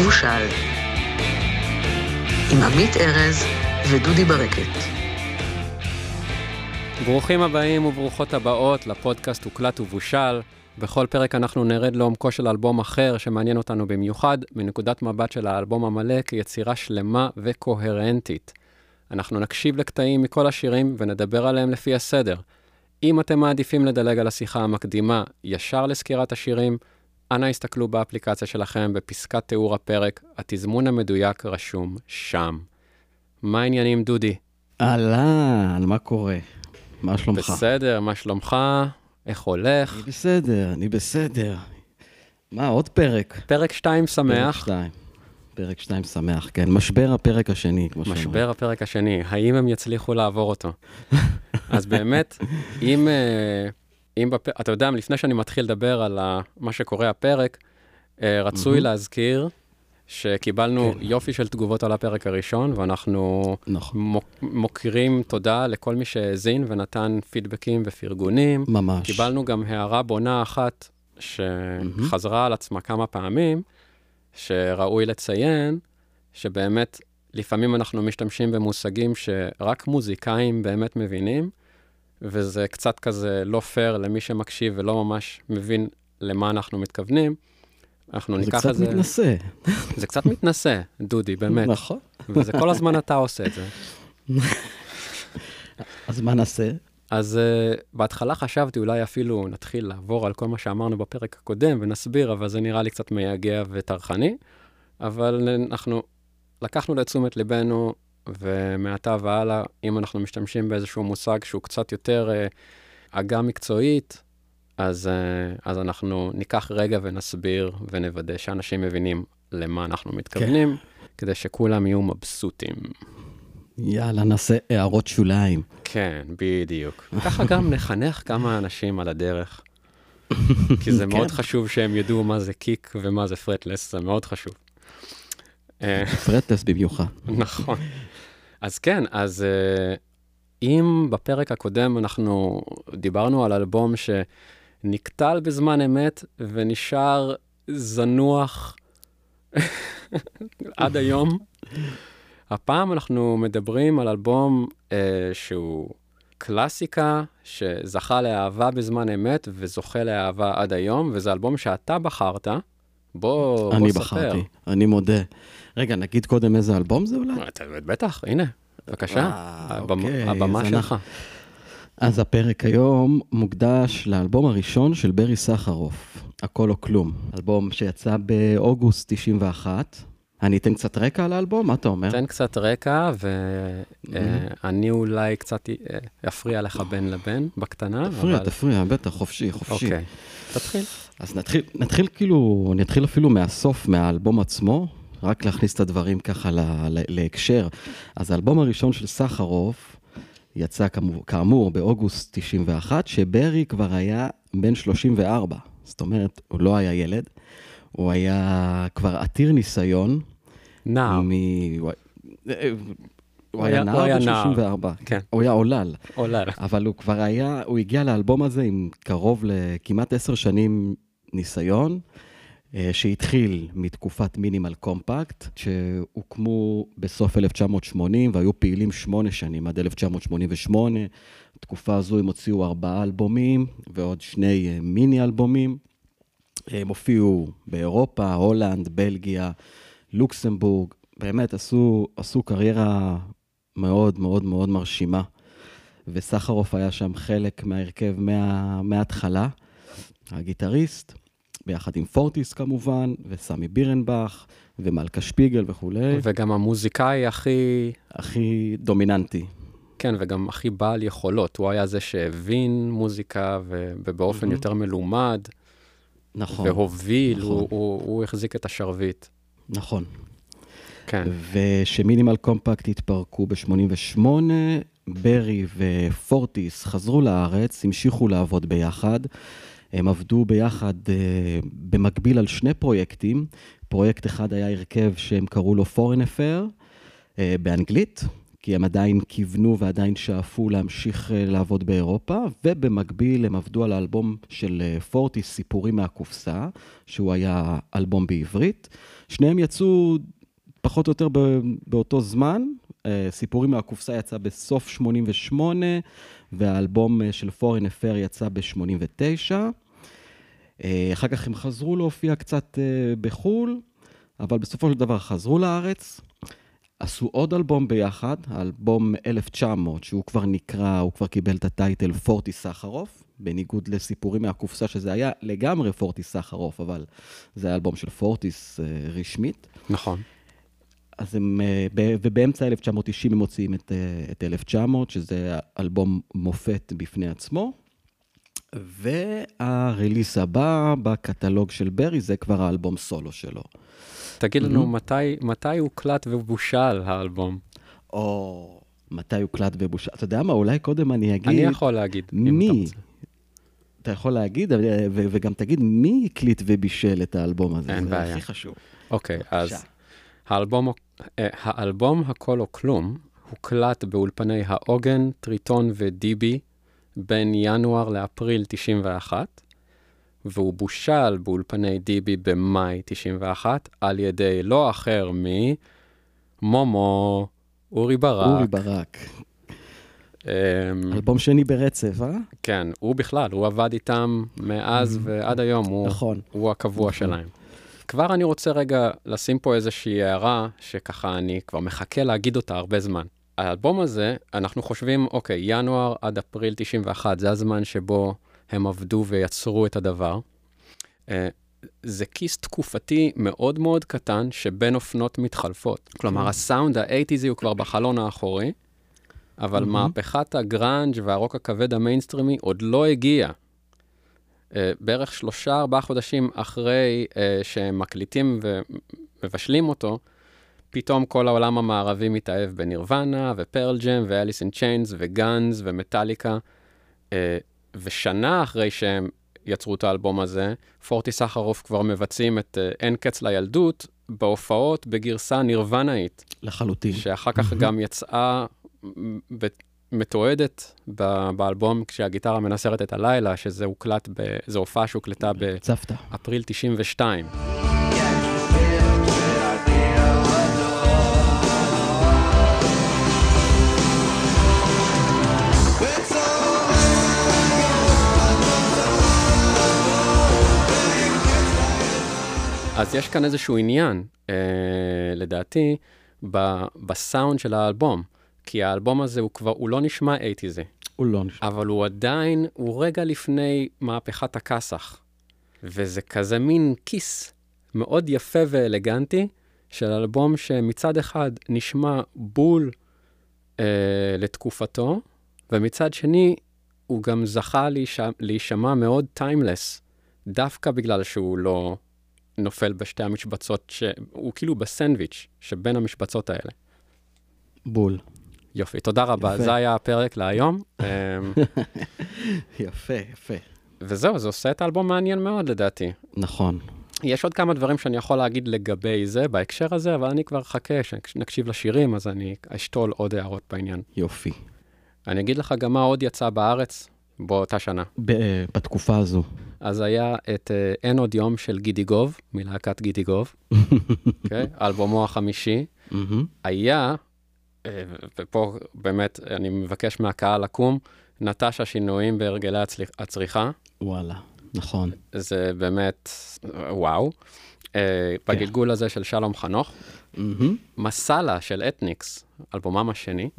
ובושל. עם עמית ארז ודודי ברקת. ברוכים הבאים וברוכות הבאות לפודקאסט הוקלט ובושל. בכל פרק אנחנו נרד לעומקו של אלבום אחר שמעניין אותנו במיוחד, מנקודת מבט של האלבום המלא כיצירה שלמה וקוהרנטית. אנחנו נקשיב לקטעים מכל השירים ונדבר עליהם לפי הסדר. אם אתם מעדיפים לדלג על השיחה המקדימה ישר לסקירת השירים, אנא הסתכלו באפליקציה שלכם בפסקת תיאור הפרק, התזמון המדויק רשום שם. מה העניינים, דודי? אהלן, מה קורה? מה שלומך? בסדר, מה שלומך? איך הולך? אני בסדר, אני בסדר. מה, עוד פרק? פרק 2 פרק שמח. שתיים. פרק שתיים שמח, כן. משבר הפרק השני, כמו שאומרים. משבר הפרק השני, האם הם יצליחו לעבור אותו? אז באמת, אם, אה, אם בפ... אתה יודע, לפני שאני מתחיל לדבר על ה- מה שקורה הפרק, אה, רצוי מהמם. להזכיר שקיבלנו כן. יופי של תגובות על הפרק הראשון, ואנחנו נכון, מוק- מוקירים תודה לכל מי שהאזין ונתן פידבקים ופרגונים. ממש. קיבלנו גם הערה בונה אחת שחזרה על עצמה כמה פעמים, שראוי לציין שבאמת לפעמים אנחנו משתמשים במושגים שרק מוזיקאים באמת מבינים, וזה קצת כזה לא פייר למי שמקשיב ולא ממש מבין למה אנחנו מתכוונים. אנחנו זה ניקח קצת את זה... מתנשא. זה קצת מתנשא, דודי, באמת. נכון. וזה כל הזמן אתה עושה את זה. אז מה נעשה? אז uh, בהתחלה חשבתי אולי אפילו נתחיל לעבור על כל מה שאמרנו בפרק הקודם ונסביר, אבל זה נראה לי קצת מייגע וטרחני. אבל אנחנו לקחנו לתשומת ליבנו, ומעתה והלאה, אם אנחנו משתמשים באיזשהו מושג שהוא קצת יותר עגה מקצועית, אז, uh, אז אנחנו ניקח רגע ונסביר ונוודא שאנשים מבינים למה אנחנו מתכוונים, כדי שכולם יהיו מבסוטים. יאללה, נעשה הערות שוליים. כן, בדיוק. ככה גם נחנך כמה אנשים על הדרך. כי זה מאוד כן. חשוב שהם ידעו מה זה קיק ומה זה פרטלס, זה מאוד חשוב. אה, פרטס במיוחד. נכון. אז כן, אז אה, אם בפרק הקודם אנחנו דיברנו על אלבום שנקטל בזמן אמת ונשאר זנוח עד היום, הפעם אנחנו מדברים על אלבום אה, שהוא קלאסיקה שזכה לאהבה בזמן אמת וזוכה לאהבה עד היום, וזה אלבום שאתה בחרת. בוא, בוא אני ספר. בחרתי, אני מודה. רגע, נגיד קודם איזה אלבום זה אולי? אתה- בטח, הנה, בבקשה, אה, הבמה- אוקיי, שלך. אז הפרק היום מוקדש לאלבום הראשון של ברי סחרוף, הכל או כלום. אלבום שיצא באוגוסט 91. אני אתן קצת רקע על האלבום, מה אתה אומר? תן קצת רקע, ואני אולי קצת אה, אפריע לך בין לבין, בקטנה. תפריע, אבל- תפריע, בטח, חופשי, חופשי. אוקיי, תתחיל. אז נתחיל, נתחיל כאילו, אני אתחיל אפילו מהסוף, מהאלבום עצמו, רק להכניס את הדברים ככה ל, ל, להקשר. אז האלבום הראשון של סחרוף יצא כאמור, כאמור באוגוסט 91, שברי כבר היה בן 34. זאת אומרת, הוא לא היה ילד, הוא היה כבר עתיר ניסיון. נער, מ... הוא... היה- נער היה בן נער. 34. כן. הוא היה עולל. עולה. אבל הוא כבר היה, הוא הגיע לאלבום הזה עם קרוב לכמעט עשר שנים ניסיון, אה, שהתחיל מתקופת מינימל קומפקט, שהוקמו בסוף 1980 והיו פעילים שמונה שנים, עד 1988. בתקופה הזו הם הוציאו ארבעה אלבומים ועוד שני אה, מיני אלבומים. הם הופיעו באירופה, הולנד, בלגיה, לוקסמבורג, באמת עשו, עשו קריירה מאוד מאוד מאוד מרשימה. וסחרוף היה שם חלק מההרכב מה, מההתחלה, הגיטריסט, ביחד עם פורטיס כמובן, וסמי בירנבך, ומלכה שפיגל וכולי, וגם המוזיקאי הכי, הכי דומיננטי. כן, וגם הכי בעל יכולות. הוא היה זה שהבין מוזיקה, ובאופן מהמם. יותר מלומד, נכון, והוביל, נכון. הוא- הוא הוא החזיק את השרביט. נכון. כן. ושמינימל קומפקט התפרקו ב-88, ברי ופורטיס חזרו לארץ, המשיכו לעבוד ביחד. הם עבדו ביחד uh, במקביל על שני פרויקטים. פרויקט אחד היה הרכב שהם קראו לו Foreign Affair uh, באנגלית, כי הם עדיין כיוונו ועדיין שאפו להמשיך אה, לעבוד באירופה, ובמקביל הם עבדו על האלבום של אה, פורטיס, סיפורים מהקופסה, שהוא היה אלבום בעברית. שניהם יצאו פחות או יותר באותו זמן, אה, סיפורים מהקופסה יצא בסוף 88, והאלבום של פורין אפר יצא ב-89. אחר כך הם חזרו להופיע קצת בחו"ל, אבל בסופו של דבר חזרו לארץ. עשו עוד אלבום ביחד, האלבום 1900, שהוא כבר נקרא, הוא כבר קיבל את הטייטל פורטי סחרוף, בניגוד לסיפורים מהקופסה, שזה היה לגמרי פורטי סחרוף, אבל זה היה אלבום של פורטיס uh, רשמית. נכון. אז הם, uh, ובאמצע 1990 הם מוציאים את, uh, את 1900, שזה אלבום מופת בפני עצמו. והרליס הבא בקטלוג של ברי זה כבר האלבום סולו שלו. תגיד לנו, מתי, מתי הוקלט ובושל האלבום? או, מתי הוקלט ובושל? אתה יודע מה, אולי קודם אני אגיד... אני יכול להגיד, מי? אם אתה רוצה. אתה יכול להגיד, וגם תגיד מי הקליט ובישל את האלבום הזה. אין בעיה. זה הכי חשוב. אוקיי, אז האלבום, אה, האלבום הכל או כלום הוקלט באולפני העוגן, טריטון ודיבי בין ינואר לאפריל 91. והוא בושל באולפני דיבי במאי 91 על ידי לא אחר ממומו אורי ברק. אורי ברק. אמ, אלבום שני ברצף, אה? כן, הוא בכלל, הוא עבד איתם מאז mm-hmm. ועד היום, הוא, נכון. הוא הקבוע נכון. שלהם. כבר אני רוצה רגע לשים פה איזושהי הערה, שככה אני כבר מחכה להגיד אותה הרבה זמן. האלבום הזה, אנחנו חושבים, אוקיי, ינואר עד אפריל 91, זה הזמן שבו הם עבדו ויצרו את הדבר. אה, זה כיס תקופתי מאוד מאוד קטן שבין אופנות מתחלפות. כלומר, כן. הסאונד האייטיזי הוא כבר בחלון האחורי, אבל מהפכת הגראנג' והרוק הכבד המיינסטרימי עוד לא הגיע. Uh, בערך שלושה, ארבעה חודשים אחרי uh, שהם מקליטים ומבשלים אותו, פתאום כל העולם המערבי מתאהב בנירוונה, ופרל ג'ם, ואליס אין צ'יינס, וגאנז, ומטאליקה. Uh, ושנה אחרי שהם יצרו את האלבום הזה, פורטיסחרוף כבר מבצעים את uh, אין קץ לילדות בהופעות בגרסה נירוונאית. לחלוטין. שאחר כך גם יצאה מתועדת באלבום כשהגיטרה מנסרת את הלילה, שזה הוקלט, זו הופעה שהוקלטה באפריל 92. אז יש כאן איזשהו עניין, אה, לדעתי, ב, בסאונד של האלבום, כי האלבום הזה הוא כבר, הוא לא נשמע 80 הוא לא נשמע. אבל הוא עדיין, הוא רגע לפני מהפכת הכסח. וזה כזה מין כיס מאוד יפה ואלגנטי של אלבום שמצד אחד נשמע בול אה, לתקופתו, ומצד שני הוא גם זכה להישמע מאוד טיימלס, דווקא בגלל שהוא לא נופל בשתי המשבצות, שהוא כאילו בסנדוויץ' שבין המשבצות האלה. בול. יופי, תודה רבה. יפה. זה היה הפרק להיום. אמ, יפה, יפה. וזהו, זה עושה את האלבום מעניין מאוד לדעתי. נכון. יש עוד כמה דברים שאני יכול להגיד לגבי זה בהקשר הזה, אבל אני כבר אחכה שנקשיב לשירים, אז אני אשתול עוד הערות בעניין. יופי. אני אגיד לך גם מה עוד יצא בארץ באותה שנה. בתקופה הזו. אז היה את uh, אין עוד יום של גידיגוב, מלהקת גידיגוב, okay, אוקיי? אלבומו החמישי. Mm-hmm. היה, uh, ופה באמת אני מבקש מהקהל לקום, נטש השינויים בהרגלי הצליח, הצריכה. וואלה, נכון. זה באמת, וואו. Uh, בגלגול הזה של שלום חנוך. מסאלה של אתניקס, אלבומם השני.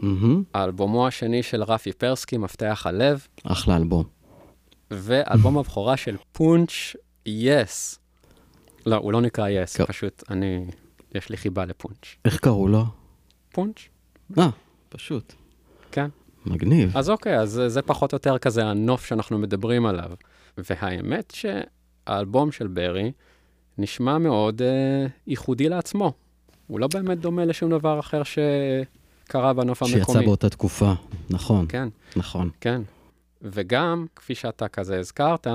אלבומו השני של רפי פרסקי, מפתח הלב. אחלה אלבום. ואלבום הבכורה של פונץ', יס. לא, הוא לא נקרא יס, yes, פשוט אני, יש לי חיבה לפונץ'. איך קראו לו? פונץ'. אה, פשוט. כן. מגניב. אז אוקיי, אז זה פחות או יותר כזה הנוף שאנחנו מדברים עליו. והאמת שהאלבום של ברי נשמע מאוד אה, ייחודי לעצמו. הוא לא באמת דומה לשום דבר אחר שקרה בנוף המקומי. שיצא באותה תקופה, נכון. כן. נכון. כן. וגם, כפי שאתה כזה הזכרת,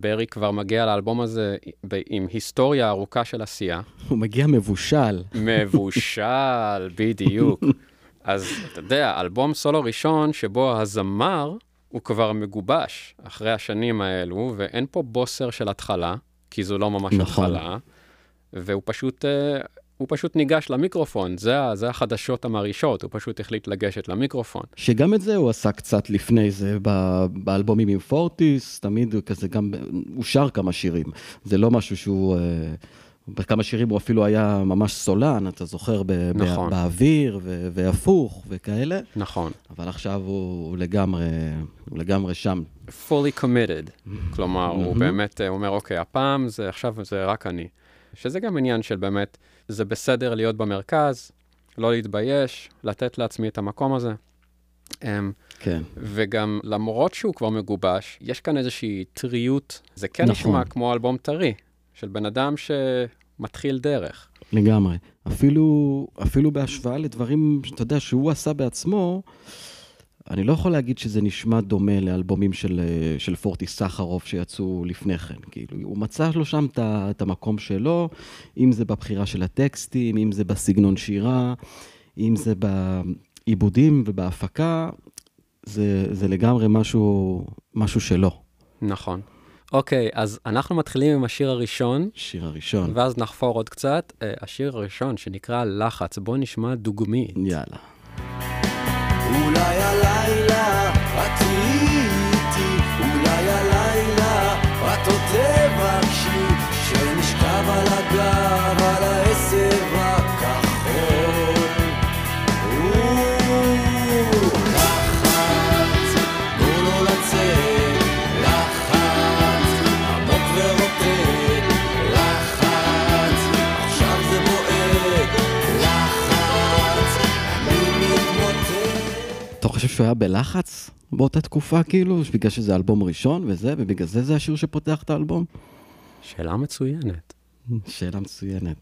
ברי כבר מגיע לאלבום הזה עם היסטוריה ארוכה של עשייה. הוא מגיע מבושל. מבושל, בדיוק. אז אתה יודע, אלבום סולו ראשון שבו הזמר הוא כבר מגובש אחרי השנים האלו, ואין פה בוסר של התחלה, כי זו לא ממש נכון. התחלה, והוא פשוט, אה, הוא פשוט ניגש למיקרופון, זה, זה החדשות המרעישות, הוא פשוט החליט לגשת למיקרופון. שגם את זה הוא עשה קצת לפני זה, באלבומים עם פורטיס, תמיד הוא כזה גם, הוא שר כמה שירים. זה לא משהו שהוא, אה, בכמה שירים הוא אפילו היה ממש סולן, אתה זוכר, ב- נכון. באוויר ו- והפוך וכאלה, נכון. אבל עכשיו הוא, הוא לגמרי, הוא לגמרי שם. fully committed, כלומר, הוא באמת אה, אומר, אוקיי, הפעם זה, עכשיו זה רק אני. שזה גם עניין של באמת, זה בסדר להיות במרכז, לא להתבייש, לתת לעצמי את המקום הזה. אמ, כן. וגם למרות שהוא כבר מגובש, יש כאן איזושהי טריות, זה כן נכון. נשמע כמו אלבום טרי, של בן אדם שמתחיל דרך. לגמרי. אפילו, אפילו בהשוואה לדברים, שאתה יודע, שהוא עשה בעצמו, אני לא יכול להגיד שזה נשמע דומה לאלבומים של, של פורטי סחרוף שיצאו לפני כן. כאילו, הוא מצא לו שם את המקום שלו, אם זה בבחירה של הטקסטים, אם זה בסגנון שירה, אם זה בעיבודים ובהפקה, זה, זה לגמרי משהו, משהו שלו. נכון. אוקיי, אז אנחנו מתחילים עם השיר הראשון, שיר הראשון. ואז נחפור עוד קצת. אה, השיר הראשון שנקרא לחץ, בוא נשמע דוגמית. יאללה. אולי הלילה את תהיי איתי, אולי הלילה את עוד תבקשי, שנשכב על הגב, על העשב היה בלחץ באותה תקופה, כאילו, בגלל שזה אלבום ראשון וזה, ובגלל זה זה השיר שפותח את האלבום? שאלה מצוינת. שאלה מצוינת.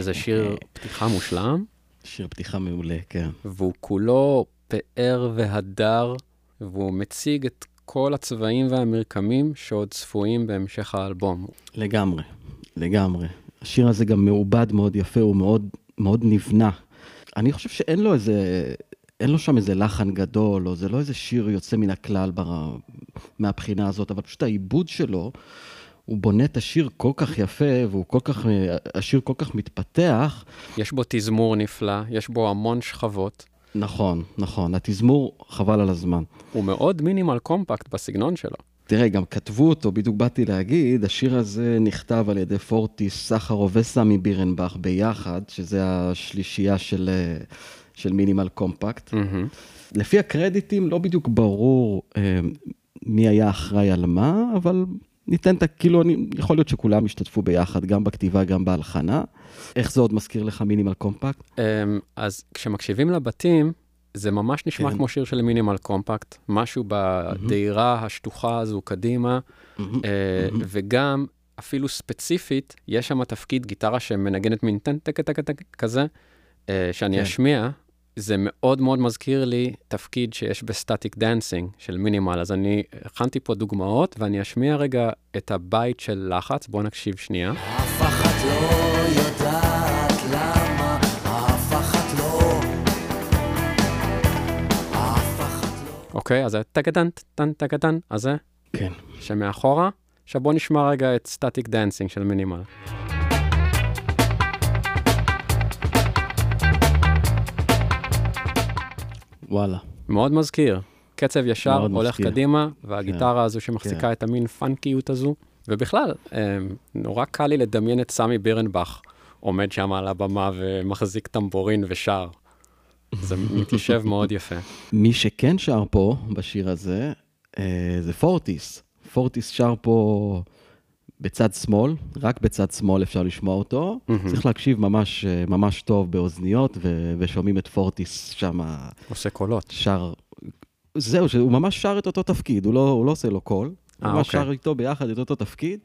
זה שיר פתיחה מושלם, שיר פתיחה מעולה, כן. והוא כולו פאר והדר, והוא מציג את כל הצבעים והמרקמים שעוד צפויים בהמשך האלבום. לגמרי, לגמרי. השיר הזה גם מעובד מאוד יפה, הוא מאוד, מאוד נבנה. אני חושב שאין לו איזה, אין לו שם איזה לחן גדול, או זה לא איזה שיר יוצא מן הכלל בר... מהבחינה הזאת, אבל פשוט העיבוד שלו, הוא בונה את השיר כל כך יפה, והוא כל כך, השיר כל כך מתפתח. יש בו תזמור נפלא, יש בו המון שכבות. נכון, נכון, התזמור חבל על הזמן. הוא מאוד מינימל קומפקט בסגנון שלו. תראה, גם כתבו אותו, בדיוק באתי להגיד, השיר הזה נכתב על ידי פורטיס, סחרוב וסמי בירנבך ביחד, שזה השלישייה של, אה, של מינימל קומפקט. מהמם. לפי הקרדיטים, לא בדיוק ברור אה, מי היה אחראי על מה, אבל ניתן את ה... כאילו, אני, יכול להיות שכולם השתתפו ביחד, גם בכתיבה, גם בהלחנה. איך זה עוד מזכיר לך מינימל קומפקט? אמ, אז כשמקשיבים לבתים, זה ממש נשמע כן. כמו שיר של מינימל קומפקט, משהו בדהירה השטוחה הזו קדימה, אה, וגם אפילו ספציפית, יש שם תפקיד גיטרה שמנגנת מין טן טק טק טק כזה, אה, שאני כן. אשמיע. זה מאוד מאוד מזכיר לי תפקיד שיש ב Static Dancing של מינימל, אז אני הכנתי פה דוגמאות ואני אשמיע רגע את הבית של לחץ, בואו נקשיב שנייה. אף אחת לא יודעת למה, אף אחת לא, אף אחת לא. אוקיי, אז זה טקטן, טן טקטן, אז זה כן. שמאחורה. עכשיו בואו נשמע רגע את Static Dancing של מינימל. וואלה. מאוד מזכיר. קצב ישר, הולך מזכיר. קדימה, והגיטרה הזו שמחזיקה כן. את המין פאנקיות הזו. ובכלל, אה, נורא קל לי לדמיין את סמי בירנבך עומד שם על הבמה ומחזיק טמבורין ושר. זה מתיישב מאוד יפה. מי שכן שר פה, בשיר הזה, אה, זה פורטיס. פורטיס שר פה בצד שמאל, רק בצד שמאל אפשר לשמוע אותו. צריך להקשיב ממש, אה, ממש טוב באוזניות, ו- ושומעים את פורטיס שם עושה קולות. שר. זהו, שהוא ממש שר את אותו תפקיד, הוא לא, הוא לא עושה לו קול. הוא אה, ממש אוקיי. שר איתו ביחד את אותו תפקיד,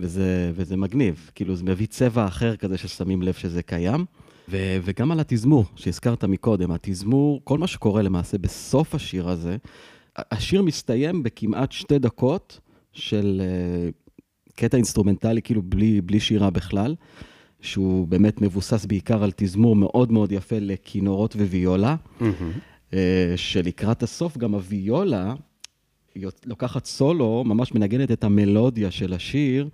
וזה, וזה מגניב. כאילו, זה מביא צבע אחר כזה ששמים לב שזה קיים. ו- וגם על התזמור, שהזכרת מקודם, התזמור, כל מה שקורה למעשה בסוף השיר הזה, השיר מסתיים בכמעט שתי דקות של קטע אינסטרומנטלי, כאילו בלי, בלי שירה בכלל, שהוא באמת מבוסס בעיקר על תזמור מאוד מאוד יפה לכינורות וויולה, אה, שלקראת הסוף גם הוויולה לוקחת סולו, ממש מנגנת את המלודיה של השיר,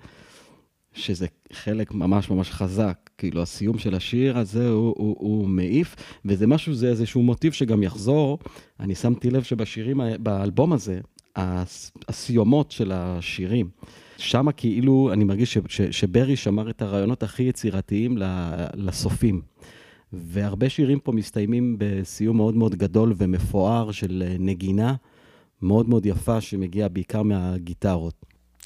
שזה חלק ממש ממש חזק. כאילו, הסיום של השיר הזה הוא, הוא, הוא מעיף, וזה משהו, זה איזשהו מוטיב שגם יחזור. אני שמתי לב שבשירים, באלבום הזה, הסיומות של השירים, שם כאילו, אני מרגיש ש, ש, שברי שמר את הרעיונות הכי יצירתיים לסופים. והרבה שירים פה מסתיימים בסיום מאוד מאוד גדול ומפואר של אה, נגינה מאוד מאוד יפה, שמגיעה בעיקר מהגיטרות.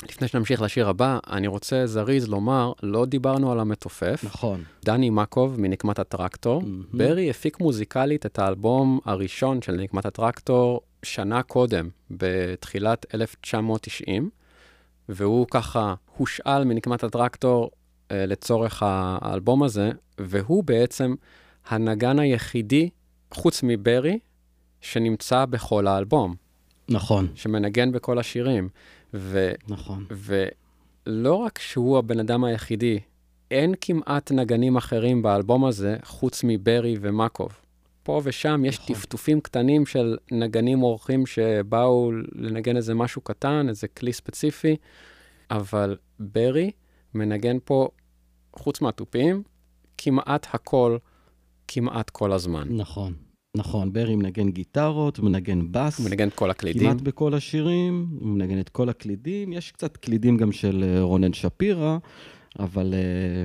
לפני שנמשיך לשיר הבא, אני רוצה זריז לומר, לא דיברנו על המתופף. נכון. דני מקוב מנקמת הטרקטור. Mhm. ברי הפיק מוזיקלית את האלבום הראשון של נקמת הטרקטור שנה קודם, בתחילת 1990, והוא ככה הושאל מנקמת הטרקטור אה, לצורך האלבום הזה, והוא בעצם הנגן היחידי, חוץ מברי, שנמצא בכל האלבום, נכון, שמנגן בכל השירים. ו... נכון. ולא רק שהוא הבן אדם היחידי, אין כמעט נגנים אחרים באלבום הזה, חוץ מברי ומקוב. פה ושם יש נכון. טפטופים קטנים של נגנים אורחים שבאו לנגן איזה משהו קטן, איזה כלי ספציפי, אבל ברי מנגן פה, חוץ מהתופים, כמעט הכל, כמעט כל הזמן. נכון, נכון. ברי מנגן גיטרות, מנגן בס. הוא מנגן את כל הקלידים. כמעט בכל השירים, הוא מנגן את כל הקלידים. יש קצת קלידים גם של אה, רונן שפירא, אבל אה,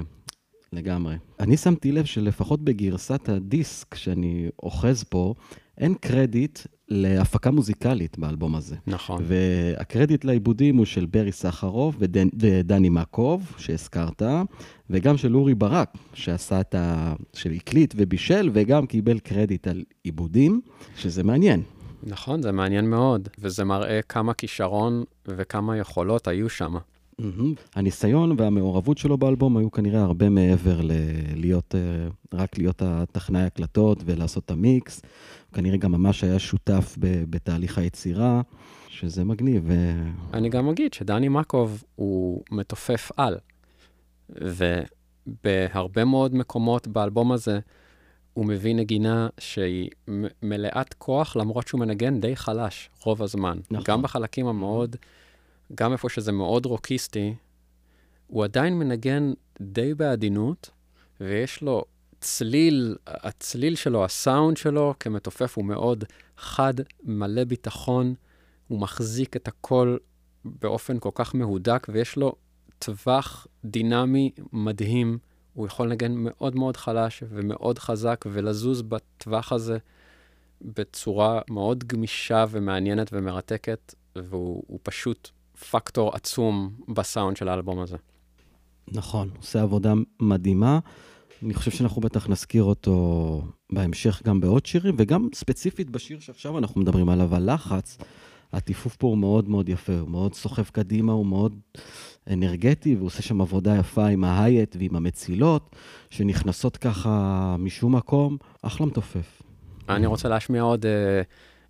לגמרי. אני שמתי לב שלפחות בגרסת הדיסק שאני אוחז פה, אין קרדיט להפקה מוזיקלית באלבום הזה. נכון. והקרדיט לעיבודים הוא של ברי סחרוף ודן, ודני מקוב, שהזכרת, וגם של אורי ברק, שעשה את ה... שהקליט ובישל, וגם קיבל קרדיט על עיבודים, שזה מעניין. נכון, זה מעניין מאוד, וזה מראה כמה כישרון וכמה יכולות היו שם. מהמם. הניסיון והמעורבות שלו באלבום היו כנראה הרבה מעבר ללהיות, אה, רק להיות הטכנאי הקלטות ולעשות את המיקס. כנראה גם ממש היה שותף ב- בתהליך היצירה, שזה מגניב. ו- אני גם אגיד שדני מקוב הוא מתופף על, ובהרבה מאוד מקומות באלבום הזה הוא מביא נגינה שהיא מלאת כוח, למרות שהוא מנגן די חלש רוב הזמן. נכון. גם בחלקים המאוד, גם איפה שזה מאוד רוקיסטי, הוא עדיין מנגן די בעדינות, ויש לו צליל, הצליל שלו, הסאונד שלו כמתופף הוא מאוד חד, מלא ביטחון, הוא מחזיק את הכל באופן כל כך מהודק, ויש לו טווח דינמי מדהים. הוא יכול לנגן מאוד מאוד חלש ומאוד חזק, ולזוז בטווח הזה בצורה מאוד גמישה ומעניינת ומרתקת, והוא הוא פשוט פקטור עצום בסאונד של האלבום הזה. נכון, עושה עבודה מדהימה. אני חושב שאנחנו בטח נזכיר אותו בהמשך גם בעוד שירים, וגם ספציפית בשיר שעכשיו אנחנו מדברים עליו, הלחץ, הטיפוף פה הוא מאוד מאוד יפה, הוא מאוד סוחב קדימה, הוא מאוד אנרגטי, והוא עושה שם עבודה יפה עם ההייט ועם המצילות, שנכנסות ככה משום מקום, אחלה מתופף. אני רוצה להשמיע עוד אה,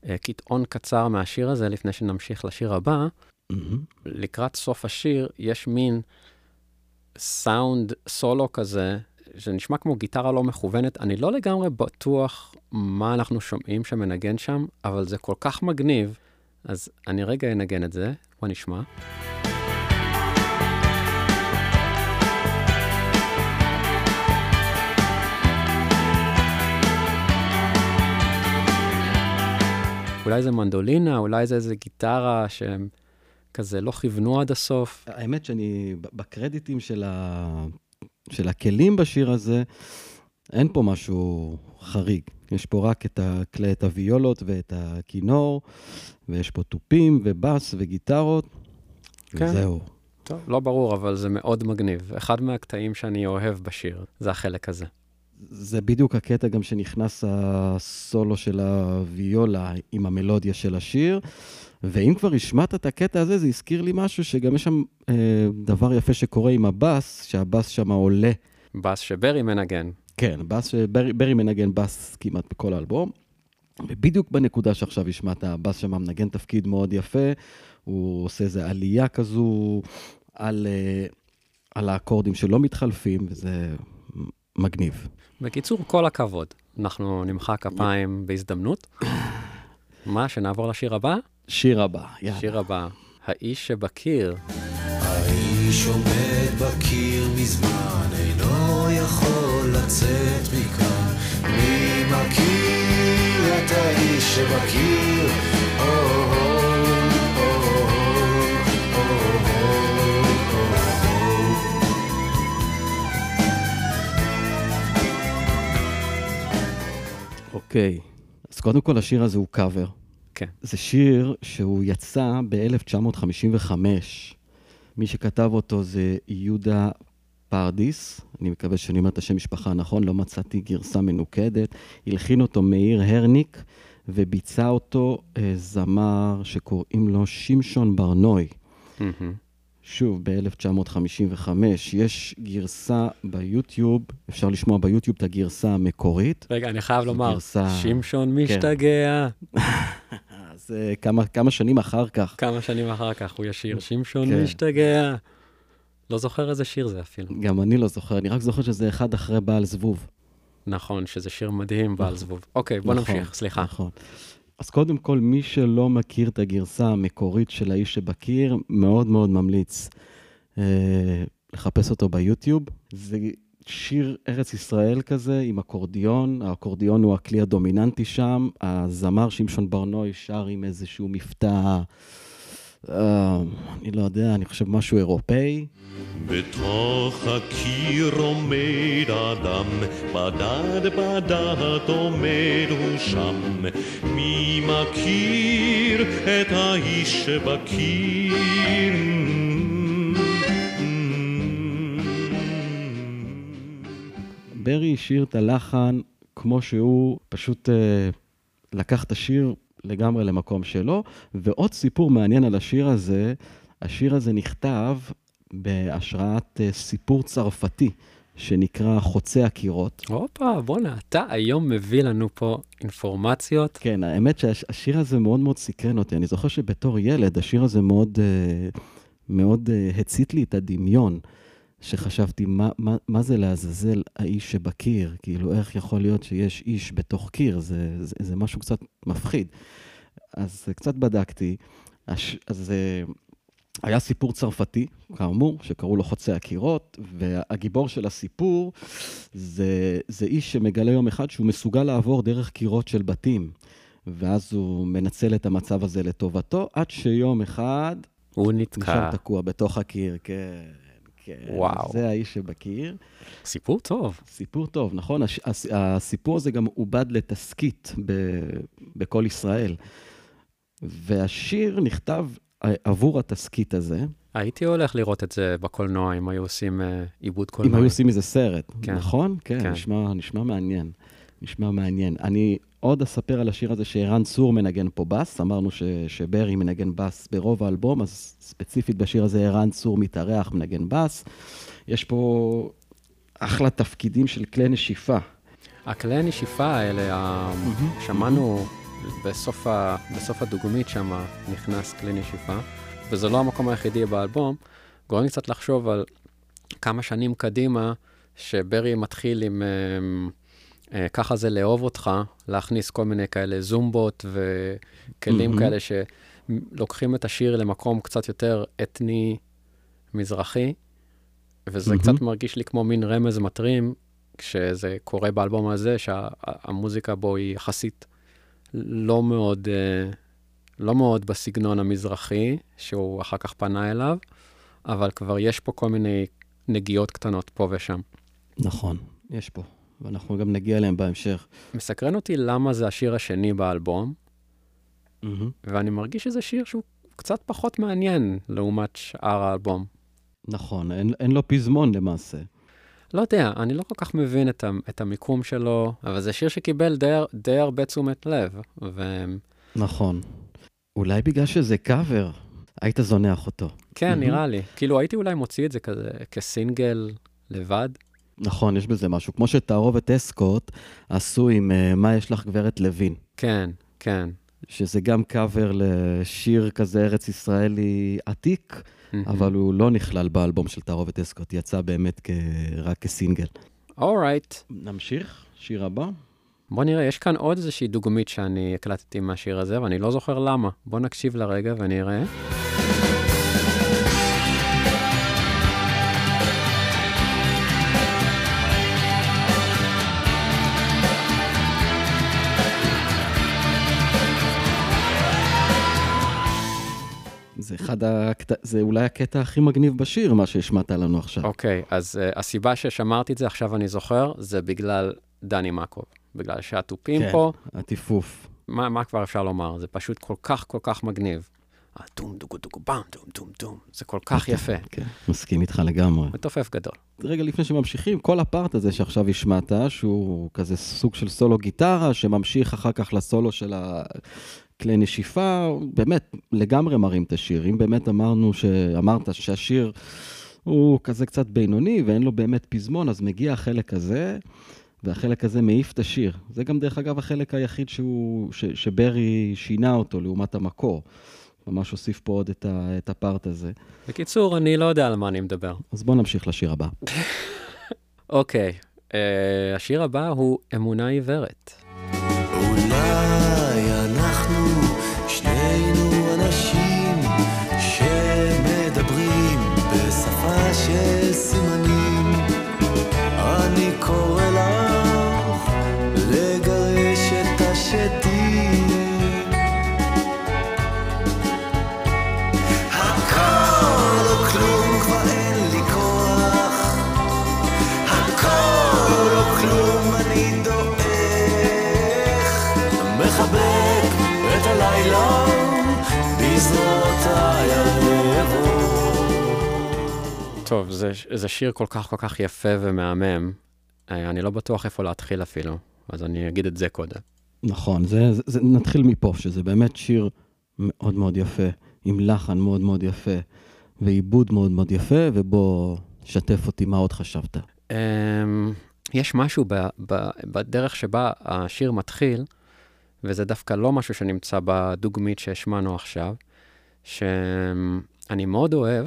אה, קטעון קצר מהשיר הזה, לפני שנמשיך לשיר הבא. מהמם. לקראת סוף השיר יש מין סאונד סולו כזה, שנשמע כמו גיטרה לא מכוונת. אני לא לגמרי בטוח מה אנחנו שומעים שמנגן שם, אבל זה כל כך מגניב, אז אני רגע אנגן את זה, בוא נשמע. אולי זה מנדולינה, אולי זה איזה גיטרה שהם כזה לא כיוונו עד הסוף. האמת שאני, בקרדיטים של, ה... של הכלים בשיר הזה, אין פה משהו חריג. יש פה רק את, הכלי, את הוויולות ואת הכינור, ויש פה תופים ובס וגיטרות, כן. וזהו. טוב, לא ברור, אבל זה מאוד מגניב. אחד מהקטעים שאני אוהב בשיר, זה החלק הזה. זה בדיוק הקטע גם שנכנס הסולו של הוויולה עם המלודיה של השיר. ואם כבר השמעת את הקטע הזה, זה הזכיר לי משהו שגם יש שם אה, דבר יפה שקורה עם הבס, שהבס שם עולה. בס שברי מנגן. כן, בס, ברי, ברי מנגן בס כמעט בכל האלבום. ובדיוק בנקודה שעכשיו השמעת, הבס שם מנגן תפקיד מאוד יפה, הוא עושה איזו עלייה כזו על, אה, על האקורדים שלא מתחלפים, וזה מגניב. בקיצור, כל הכבוד. אנחנו נמחא כפיים בהזדמנות. מה, שנעבור לשיר הבא? שיר הבא, יאללה. שיר הבא, האיש שבקיר. האיש עומד בקיר מזמן, אינו יכול לצאת מכאן. מי מכיר את האיש שבקיר? או-הו, או-הו, או-הו. אז קודם כל השיר הזה הוא קאבר. כן. זה שיר שהוא יצא ב-1955. מי שכתב אותו זה יהודה פרדיס, אני מקווה שאני אומר את השם משפחה נכון, לא מצאתי גרסה מנוקדת. הלחין אותו מאיר הרניק, וביצע אותו אה, זמר שקוראים לו שמשון ברנוי. מהמם. שוב, ב-1955. יש גרסה ביוטיוב, אפשר לשמוע ביוטיוב את הגרסה המקורית. רגע, אני חייב לומר, גרסה- שמשון כן. משתגע. אז אה, כמה, כמה שנים אחר כך. כמה שנים אחר כך הוא ישיר, שמשון כן. משתגע. לא זוכר איזה שיר זה אפילו. גם אני לא זוכר, אני רק זוכר שזה אחד אחרי בעל זבוב. נכון, שזה שיר מדהים בעל זבוב. אוקיי, בוא נכון, נמשיך, סליחה. נכון. אז קודם כל, מי שלא מכיר את הגרסה המקורית של האיש שבקיר, מאוד מאוד ממליץ אה, לחפש אותו ביוטיוב. זה שיר ארץ ישראל כזה, עם אקורדיון, האקורדיון הוא הכלי הדומיננטי שם, הזמר שמשון ברנוי שר עם איזשהו מבטא, אה, אני לא יודע, אני חושב משהו אירופאי. בתוך הקיר עומד אדם, בדד בדד עומד הוא שם. מי מכיר את האיש שבקיר? ברי השאיר את הלחן כמו שהוא, פשוט אה, לקח את השיר לגמרי למקום שלו. ועוד סיפור מעניין על השיר הזה, השיר הזה נכתב בהשראת אה, סיפור צרפתי שנקרא חוצה הקירות. הופה, בואנה, אתה היום מביא לנו פה אינפורמציות. כן, האמת שהשיר הזה מאוד מאוד סקרן אותי. אני זוכר שבתור ילד השיר הזה מאוד, אה, מאוד אה, הצית לי את הדמיון. שחשבתי, מה, מה, מה זה לעזאזל האיש שבקיר? כאילו, איך יכול להיות שיש איש בתוך קיר? זה, זה, זה משהו קצת מפחיד. אז קצת בדקתי. הש, אז אה, היה סיפור צרפתי, כאמור, שקראו לו חוצה הקירות, והגיבור של הסיפור זה, זה איש שמגלה יום אחד שהוא מסוגל לעבור דרך קירות של בתים. ואז הוא מנצל את המצב הזה לטובתו, עד שיום אחד הוא נשאר נתקע. תקוע בתוך הקיר, כן, כן. וואו. זה האיש שבקיר. סיפור טוב. סיפור טוב, נכון? הש, הס, הסיפור הזה גם עובד לתסכית ב- בכל ישראל. והשיר נכתב אה, עבור התסכית הזה, הייתי הולך לראות את זה בקולנוע, אם היו עושים אה, עיבוד אם קולנוע. היו עושים מזה סרט, כן. נכון? כן, כן. נשמע, נשמע מעניין. נשמע מעניין. אני עוד אספר על השיר הזה שערן צור מנגן פה בס. אמרנו ש, שברי מנגן בס ברוב האלבום, אז ספציפית בשיר הזה ערן צור מתארח, מנגן בס. יש פה אחלה תפקידים של כלי נשיפה. הכלי הנשיפה האלה, שמענו בסוף, ה... בסוף הדוגמית שם נכנס כלי נשיפה, וזה לא המקום היחידי באלבום, גורם קצת לחשוב על כמה שנים קדימה, שברי מתחיל עם אה, ככה זה לאהוב אותך, להכניס כל מיני כאלה זומבות וכלים מהמם. כאלה שלוקחים את השיר למקום קצת יותר אתני מזרחי, וזה מהמם. קצת מרגיש לי כמו מין רמז מטרים, כשזה קורה באלבום הזה, שהמוזיקה בו היא יחסית לא מאוד, אה, לא מאוד בסגנון המזרחי, שהוא אחר כך פנה אליו, אבל כבר יש פה כל מיני נגיעות קטנות פה ושם. נכון, יש פה, ואנחנו גם נגיע אליהם בהמשך. מסקרן אותי למה זה השיר השני באלבום, ואני מרגיש שזה שיר שהוא קצת פחות מעניין לעומת שאר האלבום. נכון, אין, אין לו פזמון למעשה. לא יודע, אני לא כל כך מבין את, את המיקום שלו, אבל זה שיר שקיבל די, די הרבה תשומת לב, וכן, נכון. אולי בגלל שזה קאבר, היית זונח אותו. מהמם. נראה לי. כאילו, הייתי אולי מוציא את זה כזה כסינגל לבד. נכון, יש בזה משהו. כמו שתערובת אסקוט עשו עם uh, מה יש לך גברת לוין, כן, כן. שזה גם קאבר לשיר כזה ארץ ישראלי עתיק, אבל הוא לא נכלל באלבום של תערובת אסקוט, יצא באמת כ... רק כסינגל. אורייט. נמשיך, שיר הבא. בוא נראה, יש כאן עוד איזושהי דוגמית שאני הקלטתי מהשיר הזה, ואני לא זוכר למה. בוא נקשיב לרגע ונראה. זה אחד הקטע, זה אולי הקטע הכי מגניב בשיר, מה שהשמעת לנו עכשיו. אוקיי, אז uh, הסיבה ששמרתי את זה, עכשיו אני זוכר, זה בגלל דני מקוב. בגלל שהתופים כן. פה, הטיפוף. מה, מה כבר אפשר לומר? זה פשוט כל כך כל כך מגניב. הטום דוגו דוגו באם, טום טום טום. זה כל כך יפה. כן, מסכים איתך לגמרי. מתופף גדול. רגע לפני שממשיכים, כל הפארט הזה שעכשיו השמעת, שהוא כזה סוג של סולו גיטרה, שממשיך אחר כך לסולו של הכלי נשיפה, באמת לגמרי מרים את השיר. אם באמת אמרנו, ש... אמרת שהשיר הוא כזה קצת בינוני ואין לו באמת פזמון, אז מגיע החלק הזה, והחלק הזה מעיף את השיר. זה גם, דרך אגב, החלק היחיד שהוא, ש... שברי שינה אותו לעומת המקור. ממש הוסיף פה עוד את, ה... את הפארט הזה. בקיצור, אני לא יודע על מה אני מדבר. אז בואו נמשיך לשיר הבא. אוקיי, אה, השיר הבא הוא אמונה עיוורת. אולי טוב, זה, זה שיר כל כך כל כך יפה ומהמם. אה, אני לא בטוח איפה להתחיל אפילו, אז אני אגיד את זה קודם. נכון, זה, זה, זה, נתחיל מפה, שזה באמת שיר מאוד מאוד יפה, עם לחן מאוד מאוד יפה, ועיבוד מאוד מאוד יפה, ובוא, שתף אותי, מה עוד חשבת? Um, יש משהו ב, ב, בדרך שבה השיר מתחיל, וזה דווקא לא משהו שנמצא בדוגמית שהשמענו עכשיו, שאני מאוד אוהב,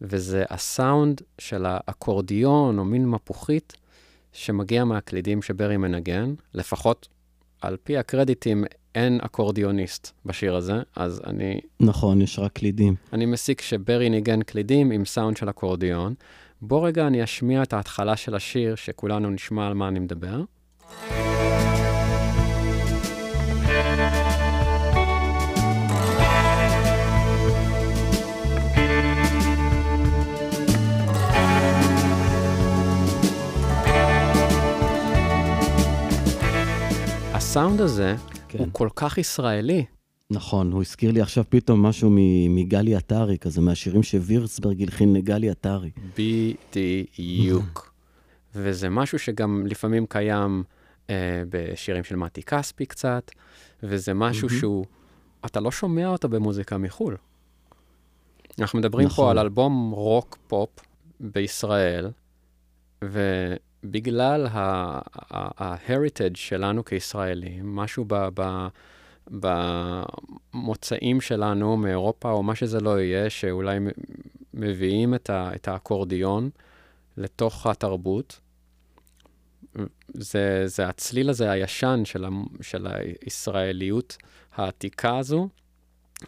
וזה הסאונד של האקורדיון או מין מפוחית שמגיע מהקלידים שברי מנגן, לפחות על פי הקרדיטים אין אקורדיוניסט בשיר הזה, אז אני, נכון, יש רק קלידים. אני מסיק שברי ניגן קלידים עם סאונד של אקורדיון. בוא רגע אני אשמיע את ההתחלה של השיר, שכולנו נשמע על מה אני מדבר. הסאונד הזה כן. הוא כל כך ישראלי. נכון, הוא הזכיר לי עכשיו פתאום משהו מגלי עטרי, כזה מהשירים שווירצברג הלחין לגלי עטרי. בדיוק. וזה משהו שגם לפעמים קיים אה, בשירים של מתי כספי קצת, וזה משהו שהוא, אתה לא שומע אותו במוזיקה מחו"ל. אנחנו מדברים נכון. פה על אלבום רוק פופ בישראל, ובגלל ה-heritage שלנו כישראלים, משהו ב... ב במוצאים שלנו מאירופה, או מה שזה לא יהיה, שאולי מביאים את, ה, את האקורדיון לתוך התרבות. זה, זה הצליל הזה הישן של, ה, של הישראליות העתיקה הזו,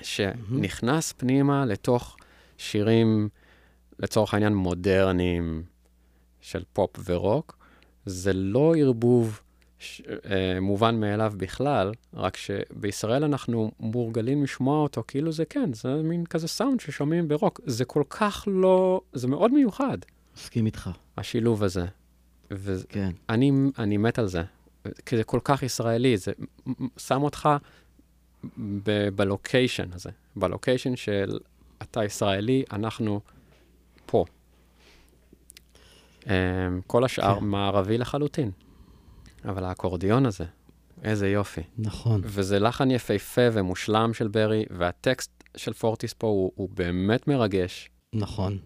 שנכנס פנימה לתוך שירים, לצורך העניין, מודרניים של פופ ורוק. זה לא ערבוב ש, אה, מובן מאליו בכלל, רק שבישראל אנחנו מורגלים לשמוע אותו כאילו זה כן, זה מין כזה סאונד ששומעים ברוק. זה כל כך לא, זה מאוד מיוחד, מסכים איתך, השילוב הזה. ואני כן. אני מת על זה, כי זה כל כך ישראלי, זה שם אותך ב- בלוקיישן הזה, בלוקיישן של אתה ישראלי, אנחנו פה. Um, כל השאר כן. מערבי לחלוטין. אבל האקורדיון הזה, איזה יופי. נכון. וזה לחן יפהפה ומושלם של ברי, והטקסט של פורטיס פה הוא, הוא באמת מרגש. נכון.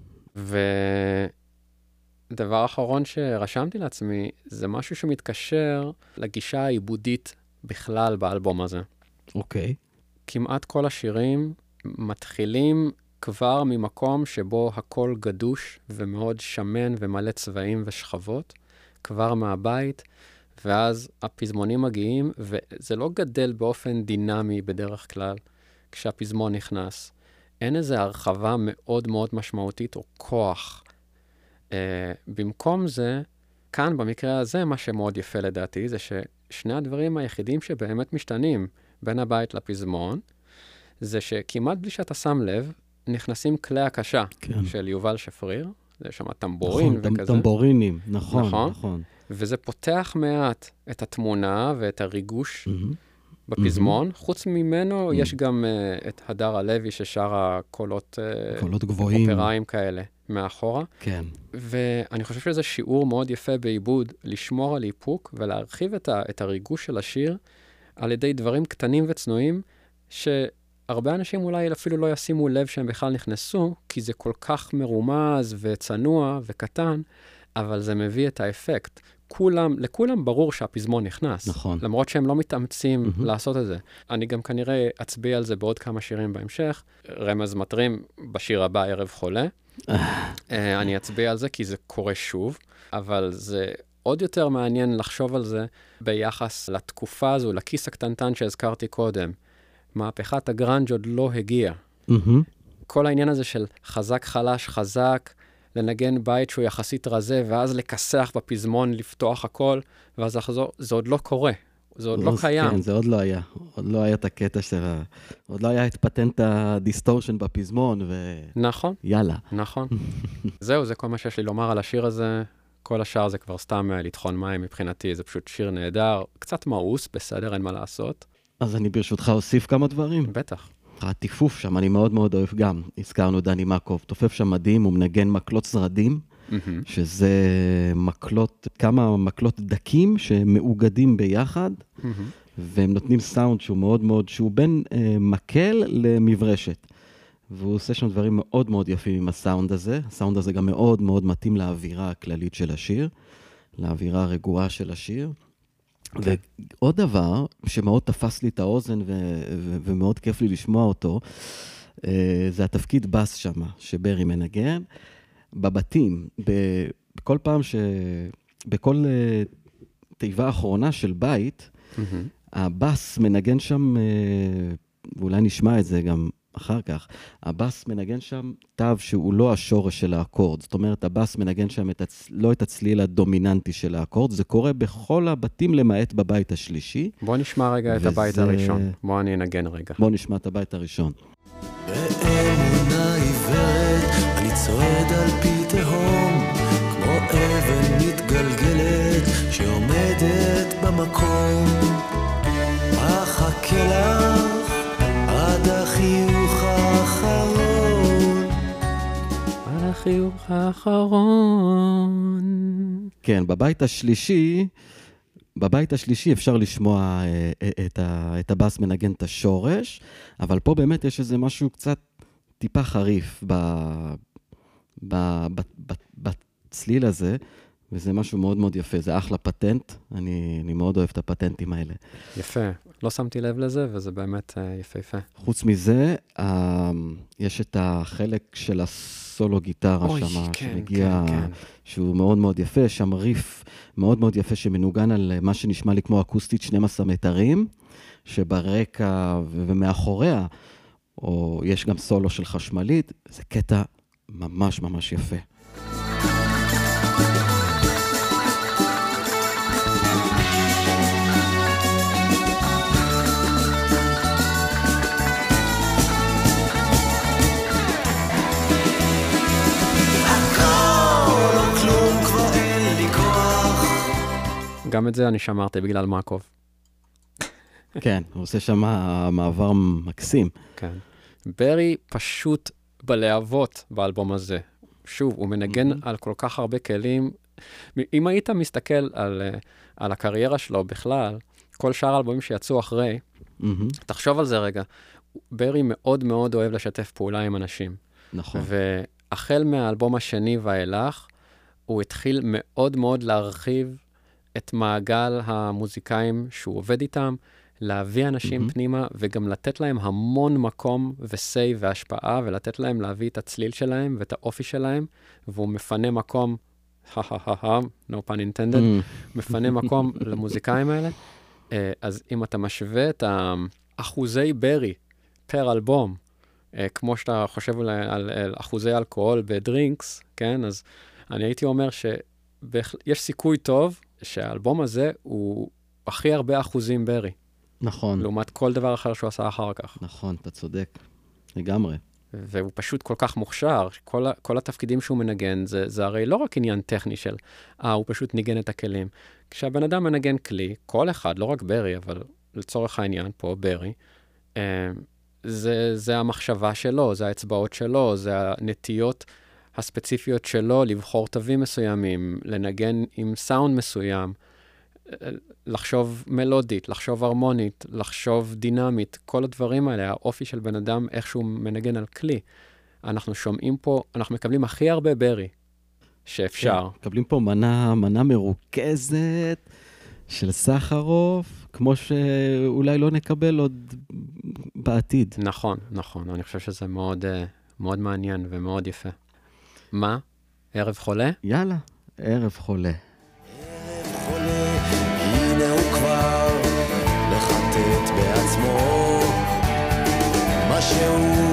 ודבר אחרון שרשמתי לעצמי, זה משהו שמתקשר לגישה העיבודית בכלל באלבום הזה. אוקיי. כמעט כל השירים מתחילים כבר ממקום שבו הכל גדוש ומאוד שמן ומלא צבעים ושכבות, כבר מהבית, ואז הפזמונים מגיעים, וזה לא גדל באופן דינמי בדרך כלל כשהפזמון נכנס. אין איזו הרחבה מאוד מאוד משמעותית או כוח. Uh, במקום זה, כאן, במקרה הזה, מה שמאוד יפה לדעתי, זה ששני הדברים היחידים שבאמת משתנים בין הבית לפזמון, זה שכמעט בלי שאתה שם לב, נכנסים כלי הקשה כן. של יובל שפריר, יש שם טמבורין נכון, וכזה. טמבורינים, נכון, נכון. נכון. וזה פותח מעט את התמונה ואת הריגוש מהמם. בפזמון. חוץ ממנו, Mhm. יש גם uh, את הדר הלוי ששרה קולות uh, קולות גבוהים. אופראיים כאלה מאחורה. כן, ואני חושב שזה שיעור מאוד יפה בעיבוד, לשמור על איפוק ולהרחיב את, ה, את הריגוש של השיר על ידי דברים קטנים וצנועים, שהרבה אנשים אולי אפילו לא ישימו לב שהם בכלל נכנסו, כי זה כל כך מרומז וצנוע וקטן, אבל זה מביא את האפקט. כולם, לכולם ברור שהפזמון נכנס. נכון. למרות שהם לא מתאמצים מהמם. לעשות את זה. אני גם כנראה אצביע על זה בעוד כמה שירים בהמשך. רמז מטרים בשיר הבא, ערב חולה. אה, אני אצביע על זה כי זה קורה שוב, אבל זה עוד יותר מעניין לחשוב על זה ביחס לתקופה הזו, לכיס הקטנטן שהזכרתי קודם. מהפכת הגראנג' עוד לא הגיעה. מהמם. כל העניין הזה של חזק חלש חזק, לנגן בית שהוא יחסית רזה, ואז לכסח בפזמון, לפתוח הכל, ואז לחזור, זה עוד לא קורה. זה עוד לא קיים. כן, זה עוד לא היה. עוד לא היה את הקטע של ה... עוד לא היה את פטנט הדיסטורשן בפזמון, נכון, ויאללה. נכון. זהו, זה כל מה שיש לי לומר על השיר הזה. כל השאר זה כבר סתם אה, לטחון מים מבחינתי, זה פשוט שיר נהדר, קצת מאוס, בסדר, אין מה לעשות. אז אני ברשותך אוסיף כמה דברים. בטח. הטיפוף שם, אני מאוד מאוד אוהב גם. הזכרנו דני מקוב, תופף שם מדהים, הוא מנגן מקלות זרדים, מהמם. שזה מקלות, כמה מקלות דקים שמאוגדים ביחד, מהמם. והם נותנים סאונד שהוא מאוד מאוד, שהוא בין אה, מקל למברשת. והוא עושה שם דברים מאוד מאוד יפים עם הסאונד הזה. הסאונד הזה גם מאוד מאוד מתאים לאווירה הכללית של השיר, לאווירה הרגועה של השיר. כן. ועוד דבר שמאוד תפס לי את האוזן ו- ו- ומאוד כיף לי לשמוע אותו, אה, זה התפקיד בס שם, שברי מנגן. בבתים, בכל פעם ש... בכל אה, תיבה אחרונה של בית, מהמם. הבס מנגן שם, אה, ואולי נשמע את זה גם אחר כך, הבס מנגן שם תו שהוא לא השורש של האקורד. זאת אומרת, הבס מנגן שם את הצ... לא את הצליל הדומיננטי של האקורד, זה קורה בכל הבתים למעט בבית השלישי. בוא נשמע רגע את הבית וזה- הראשון. בוא אני אנגן רגע. בואו נשמע את הבית הראשון. באמונה עיוורת אני צועד על פי תהום כמו אבן מתגלגלת שעומדת במקום אחכה לך עד החיוך האחרון על החיוך האחרון. כן, בבית השלישי, בבית השלישי אפשר לשמוע אה, אה, את, ה, את הבאס מנגן את השורש, אבל פה באמת יש איזה משהו קצת טיפה חריף ב, ב, ב, ב, בצליל הזה, וזה משהו מאוד מאוד יפה, זה אחלה פטנט, אני, אני מאוד אוהב את הפטנטים האלה. יפה. לא שמתי לב לזה, וזה באמת אה, יפהפה. חוץ מזה, אה, יש את החלק של הסולו גיטרה שם, כן, שמגיע, כן, כן. שהוא מאוד מאוד יפה, שם ריף מאוד מאוד יפה שמנוגן על מה שנשמע לי כמו אקוסטית 12 מטרים, שברקע ומאחוריה, או יש גם סולו של חשמלית, זה קטע ממש ממש יפה. גם את זה אני שמרתי בגלל מקוב. כן, הוא עושה שם מעבר מקסים. כן. ברי פשוט בלהבות באלבום הזה. שוב, הוא מנגן על כל כך הרבה כלים. אם היית מסתכל על, אה, על הקריירה שלו בכלל, כל שאר האלבומים שיצאו אחרי, מהמם, תחשוב על זה רגע. ברי מאוד מאוד אוהב לשתף פעולה עם אנשים. נכון. והחל מהאלבום השני ואילך, הוא התחיל מאוד מאוד להרחיב את מעגל המוזיקאים שהוא עובד איתם, להביא אנשים mm-hmm. פנימה וגם לתת להם המון מקום ו-say והשפעה, ולתת להם להביא את הצליל שלהם ואת האופי שלהם, והוא מפנה מקום no pun intended, Mm, מפנה מקום למוזיקאים האלה. אה, אז אם אתה משווה את האחוזי ברי פר אלבום, אה, כמו שאתה חושב על, על, על אחוזי אלכוהול בדרינקס, כן? אז אני הייתי אומר שיש סיכוי טוב שהאלבום הזה הוא הכי הרבה אחוזים ברי, נכון, לעומת כל דבר אחר שהוא עשה אחר כך. נכון, אתה צודק. לגמרי. והוא פשוט כל כך מוכשר, כל, כל התפקידים שהוא מנגן, זה, זה הרי לא רק עניין טכני של, אה, הוא פשוט ניגן את הכלים. כשהבן אדם מנגן כלי, כל אחד, לא רק ברי, אבל לצורך העניין, פה ברי, אה, זה, זה המחשבה שלו, זה האצבעות שלו, זה הנטיות הספציפיות שלו לבחור תווים מסוימים, לנגן עם סאונד מסוים, לחשוב מלודית, לחשוב הרמונית, לחשוב דינמית, כל הדברים האלה, האופי של בן אדם, איך שהוא מנגן על כלי. אנחנו שומעים פה, אנחנו מקבלים הכי הרבה ברי שאפשר. כן, מקבלים פה מנה, מנה מרוכזת של סחרוף, כמו שאולי לא נקבל עוד בעתיד. נכון, נכון, אני חושב שזה מאוד, אה, מאוד מעניין ומאוד יפה. מה? ערב חולה? יאללה, ערב חולה. חולה, הנה הוא כבר מחטט בעצמו. משהו כבד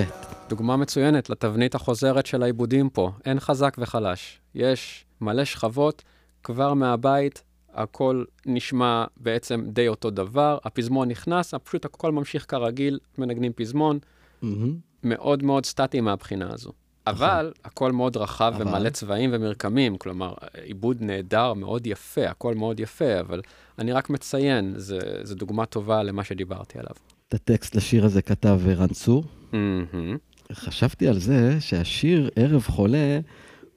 יפה. דוגמה מצוינת לתבנית החוזרת של העיבודים פה. אין חזק וחלש. יש מלא שכבות, כבר מהבית הכל נשמע בעצם די אותו דבר, הפזמון נכנס, פשוט הכל ממשיך כרגיל, מנגנים פזמון, מהמם. מאוד מאוד סטטי מהבחינה הזו. אבל הכל מאוד רחב אבל? ומלא צבעים ומרקמים, כלומר, עיבוד נהדר, מאוד יפה, הכל מאוד יפה, אבל אני רק מציין, זו דוגמה טובה למה שדיברתי עליו. את הטקסט לשיר הזה כתב ערן צור. מהמם. חשבתי על זה שהשיר ערב חולה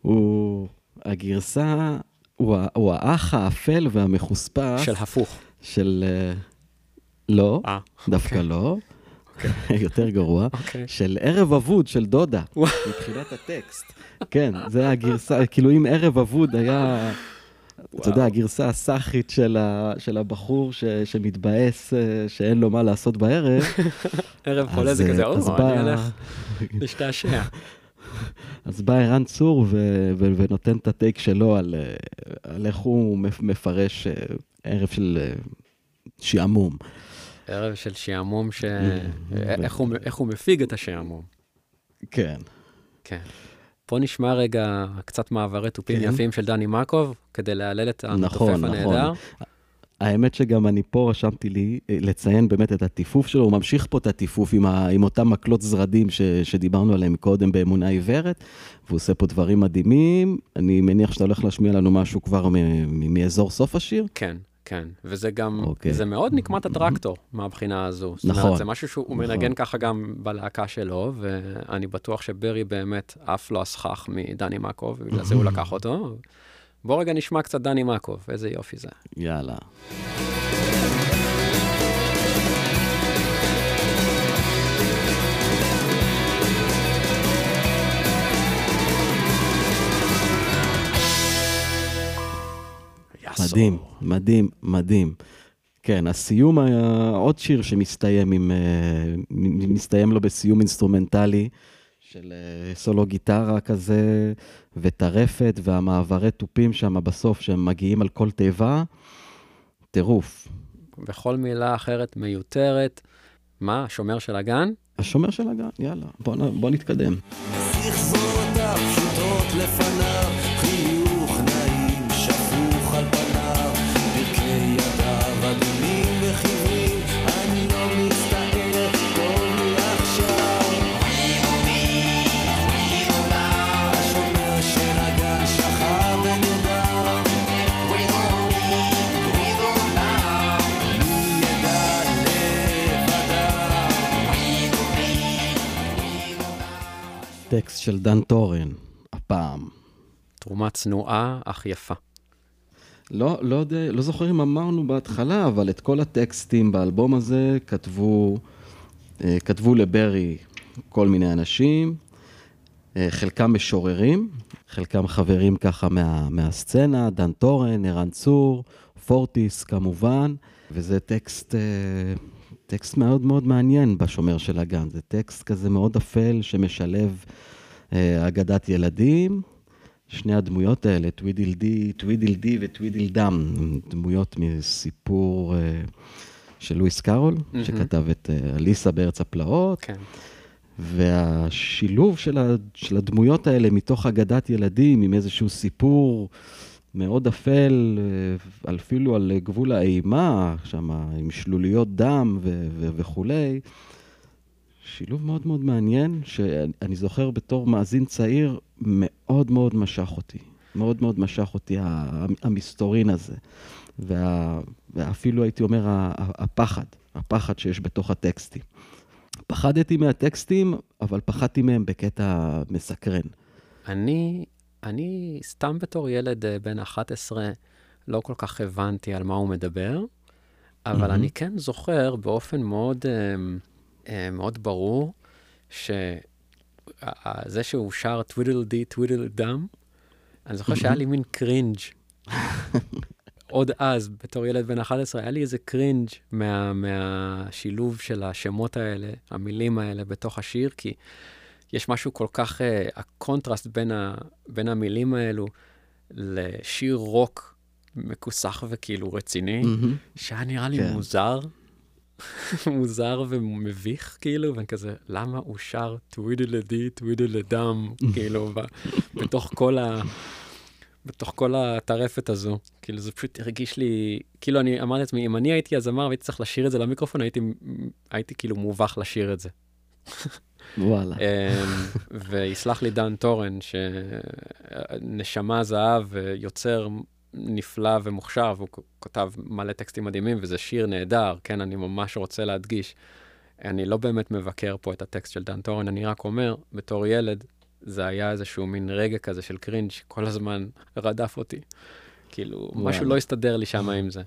הוא הגרסה, הוא, הוא האח האפל והמחוספס של הפוך. של... אה, לא, אה, דווקא לא, יותר גרוע, אוקיי. של ערב אבוד של דודה. מבחינת הטקסט. כן, זה הגרסה, כאילו אם ערב אבוד היה, אתה יודע, הגרסה הסאחית של, ה, של הבחור ש, שמתבאס אה, שאין לו מה לעשות בערב, ערב חולה זה אה, כזה, אז או, בא- אני אלך להשתעשע. אז בא ערן צור ו- ו- ונותן את הטייק שלו על, אה, על איך הוא מפ- מפרש אה, ערב של אה, שעמום. ערב של שעמום, ש... איך הוא- איך הוא מפיג את השעמום. כן. כן. בוא נשמע רגע קצת מעברי תופים כן. יפים של דני מקוב, כדי להלל את המתופף נכון, הנהדר. האמת שגם אני פה רשמתי לי אה, לציין באמת את הטיפוף שלו, הוא ממשיך פה את הטיפוף עם, ה, עם אותם מקלות זרדים ש, שדיברנו עליהם קודם באמונה עיוורת, והוא עושה פה דברים מדהימים. אני מניח שאתה הולך להשמיע לנו משהו כבר מאזור סוף השיר. כן, כן. וזה גם, אוקיי. זה מאוד נקמת הטרקטור מהבחינה הזו. זאת אומרת, נכון, זה משהו שהוא נכון. מנגן ככה גם בלהקה שלו, ואני בטוח שברי באמת עף לו הסכך מדני מקוב, ובגלל זה הוא לקח אותו. בוא רגע נשמע קצת דני מקוב, איזה יופי זה. יאללה. יאסו. מדהים, מדהים, מדהים. כן, הסיום היה עוד שיר שמסתיים עם, אה, מסתיים לו בסיום אינסטרומנטלי של אה, סולו גיטרה כזה, וטרפת, והמעברי תופים שם בסוף, שהם מגיעים על כל תיבה, טירוף. וכל מילה אחרת מיותרת. מה, שומר של הגן? השומר של הגן, יאללה, בוא, בוא נתקדם. לפניו, טקסט של דן טורן, הפעם. תרומה צנועה אך יפה. לא, לא, יודע, לא זוכר אם אמרנו בהתחלה, אבל את כל הטקסטים באלבום הזה כתבו, אה, כתבו לברי כל מיני אנשים, אה, חלקם משוררים, חלקם חברים ככה מה, מהסצנה, דן טורן, ערן צור, פורטיס כמובן, וזה טקסט, אה, טקסט מאוד מאוד מעניין בשומר של הגן. זה טקסט כזה מאוד אפל שמשלב אגדת ילדים, שני הדמויות האלה, טווידלדי, טווידלדי וטווידלדם, דמויות מסיפור uh, של לואיס קארול, mm-hmm. שכתב את uh, אליסה בארץ הפלאות. כן. והשילוב של, ה, של הדמויות האלה מתוך אגדת ילדים עם איזשהו סיפור מאוד אפל, אפילו על גבול האימה, שם עם שלוליות דם ו- ו- וכולי, שילוב מאוד מאוד מעניין, שאני זוכר בתור מאזין צעיר, מאוד מאוד משך אותי. מאוד מאוד משך אותי המסתורין הזה. וה, ואפילו הייתי אומר, הפחד, הפחד שיש בתוך הטקסטים. פחדתי מהטקסטים, אבל פחדתי מהם בקטע מסקרן. אני, אני סתם בתור ילד אה, בן 11, לא כל כך הבנתי על מה הוא מדבר, אבל mm-hmm. אני כן זוכר באופן מאוד... Uh, אה, מאוד ברור שזה שהוא שר Tweedledee Tweedledum, אני זוכר שהיה לי מין cringe. עוד אז, בתור ילד בן 11, היה לי איזה cringe מה, מהשילוב של השמות האלה, המילים האלה בתוך השיר, כי יש משהו כל כך, uh, הקונטרסט בין, ה, בין המילים האלו לשיר רוק מכוסח וכאילו רציני, mm-hmm. שהיה נראה לי כן. מוזר, מוזר ומביך, כאילו, ואני כזה, למה הוא שר Tweedledee, Tweedledum, כאילו, בתוך כל ה... בתוך כל הטרפת הזו. כאילו, זה פשוט הרגיש לי, כאילו, אני אמרתי לעצמי, אם אני הייתי הזמר והייתי צריך לשיר את זה למיקרופון, הייתי, הייתי כאילו מובך לשיר את זה. וואלה. אמ, ויסלח לי דן טורן, שנשמה זהב ויוצר נפלא ומוכשר, והוא כותב מלא טקסטים מדהימים, וזה שיר נהדר, כן, אני ממש רוצה להדגיש. אני לא באמת מבקר פה את הטקסט של דן טורן, אני רק אומר, בתור ילד, זה היה איזשהו מין רגע כזה של cringe כל הזמן רדף אותי. כאילו, וואו. משהו לא הסתדר לי שם עם זה.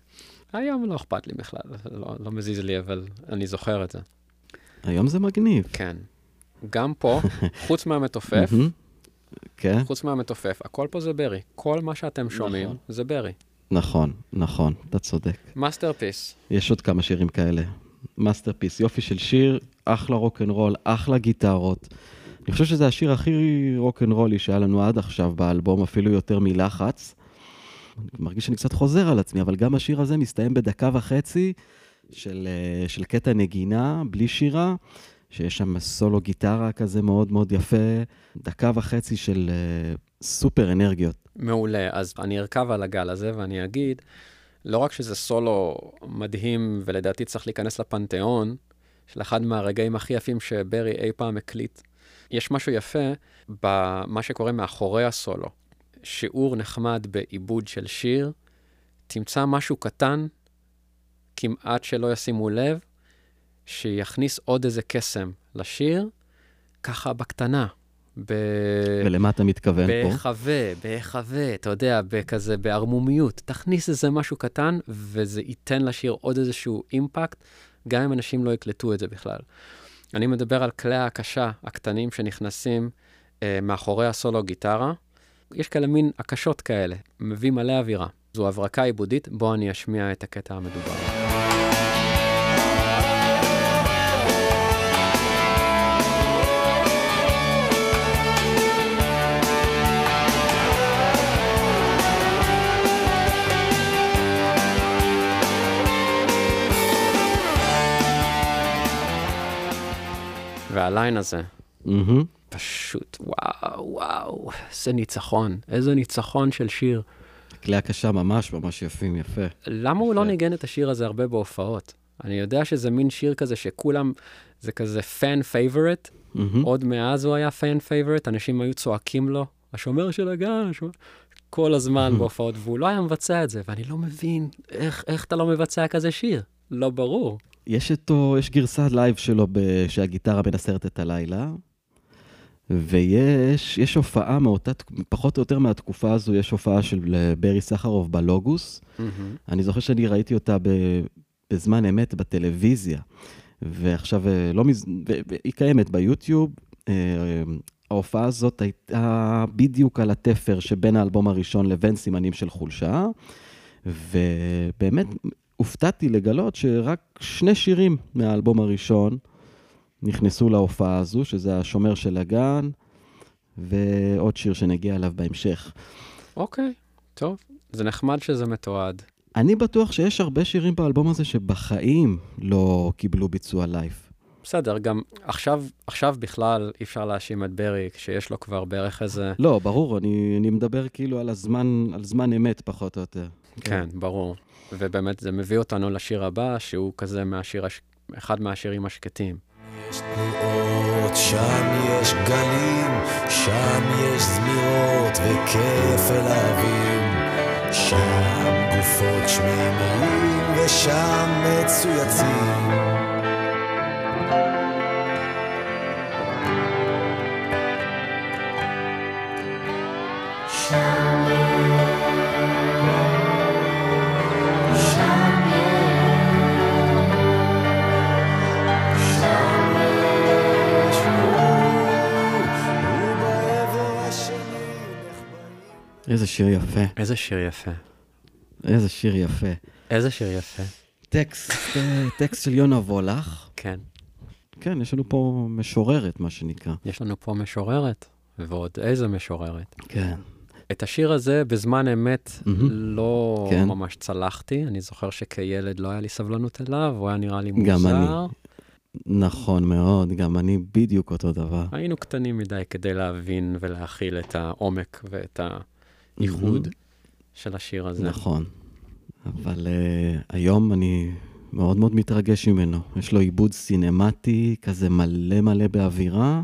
היום לא אכפת לי בכלל, לא, לא מזיז לי, אבל אני זוכר את זה. היום זה מגניב. כן. גם פה, חוץ מהמתופף, כן. חוץ מהמתופף, הכל פה זה ברי. כל מה שאתם שומעים נכון. זה ברי. נכון, נכון, אתה צודק. Masterpiece. יש עוד כמה שירים כאלה. Masterpiece, יופי של שיר, אחלה רוקנרול, אחלה גיטרות. אני חושב שזה השיר הכי רוקנרולי שהיה לנו עד עכשיו באלבום, אפילו יותר מלחץ. אני מרגיש שאני קצת חוזר על עצמי, אבל גם השיר הזה מסתיים בדקה וחצי של, אה, של קטע נגינה, בלי שירה. שיש שם סולו גיטרה כזה מאוד מאוד יפה, דקה וחצי של uh, סופר אנרגיות. מעולה, אז אני ארכב על הגל הזה ואני אגיד, לא רק שזה סולו מדהים ולדעתי צריך להיכנס לפנתיאון, של אחד מהרגעים הכי יפים שברי אי פעם הקליט, יש משהו יפה במה שקורה מאחורי הסולו. שיעור נחמד בעיבוד של שיר, תמצא משהו קטן, כמעט שלא ישימו לב, שיכניס עוד איזה קסם לשיר, ככה בקטנה. ב... ולמה אתה מתכוון פה? בהיחווה, בהיחווה, אתה יודע, בכזה, בערמומיות. תכניס איזה משהו קטן, וזה ייתן לשיר עוד איזשהו אימפקט, גם אם אנשים לא יקלטו את זה בכלל. אני מדבר על כלי ההקשה הקטנים שנכנסים אה, מאחורי הסולו גיטרה. יש כאלה מין הקשות כאלה, מביא מלא אווירה. זו הברקה עיבודית, בואו אני אשמיע את הקטע המדובר. וה line הזה, mm-hmm. פשוט וואו, וואו, איזה ניצחון, איזה ניצחון של שיר. כלי הקשה ממש ממש יפים, יפה. למה הוא לא ניגן את השיר הזה הרבה בהופעות? אני יודע שזה מין שיר כזה שכולם, זה כזה fan favorite, mm-hmm. עוד מאז הוא היה fan favorite, אנשים היו צועקים לו, השומר של הגן, השומר... כל הזמן בהופעות, והוא לא היה מבצע את זה, ואני לא מבין איך, איך אתה לא מבצע כזה שיר. לא ברור. יש איתו, יש גרסה לייב שלו ב, שהגיטרה מנסרת את הלילה, ויש יש הופעה מאותה, פחות או יותר מהתקופה הזו, יש הופעה של אה, ברי סחרוף בלוגוס. מהמם. אני זוכר שאני ראיתי אותה ב, בזמן אמת בטלוויזיה, ועכשיו, אה, לא מז... והיא קיימת ביוטיוב. אה, ההופעה הזאת הייתה בדיוק על התפר שבין האלבום הראשון לבין סימנים של חולשה, ובאמת הופתעתי לגלות שרק שני שירים מהאלבום הראשון נכנסו להופעה הזו, שזה השומר של הגן, ועוד שיר שנגיע אליו בהמשך. אוקיי, טוב. זה נחמד שזה מתועד. אני בטוח שיש הרבה שירים באלבום הזה שבחיים לא קיבלו ביצוע לייב. בסדר, גם עכשיו, עכשיו בכלל אי אפשר להאשים את ברי, שיש לו כבר בערך איזה... לא, ברור, אני, אני מדבר כאילו על הזמן, על זמן אמת, פחות או יותר. כן, ברור. ובאמת זה מביא אותנו לשיר הבא, שהוא כזה מהשיר, הש... אחד מהשירים השקטים. יש תנועות, שם יש גלים, שם יש זמירות וכפל אהבים. שם גופות שמימיים ושם מצויצים. איזה שיר יפה, איזה שיר יפה. איזה שיר יפה. איזה שיר יפה. טקסט, אה, טקסט של יונה וולך. כן. כן, יש לנו פה משוררת, מה שנקרא. יש לנו פה משוררת, ועוד איזה משוררת. כן. את השיר הזה בזמן אמת מהמם. לא כן. ממש צלחתי. אני זוכר שכילד לא היה לי סבלנות אליו, הוא היה נראה לי גם מוזר. אני. נכון מאוד, גם אני בדיוק אותו דבר. היינו קטנים מדי כדי להבין ולהכיל את העומק ואת הייחוד של השיר הזה. נכון. אבל uh, היום אני מאוד מאוד מתרגש ממנו. יש לו עיבוד סינמטי, כזה מלא מלא באווירה,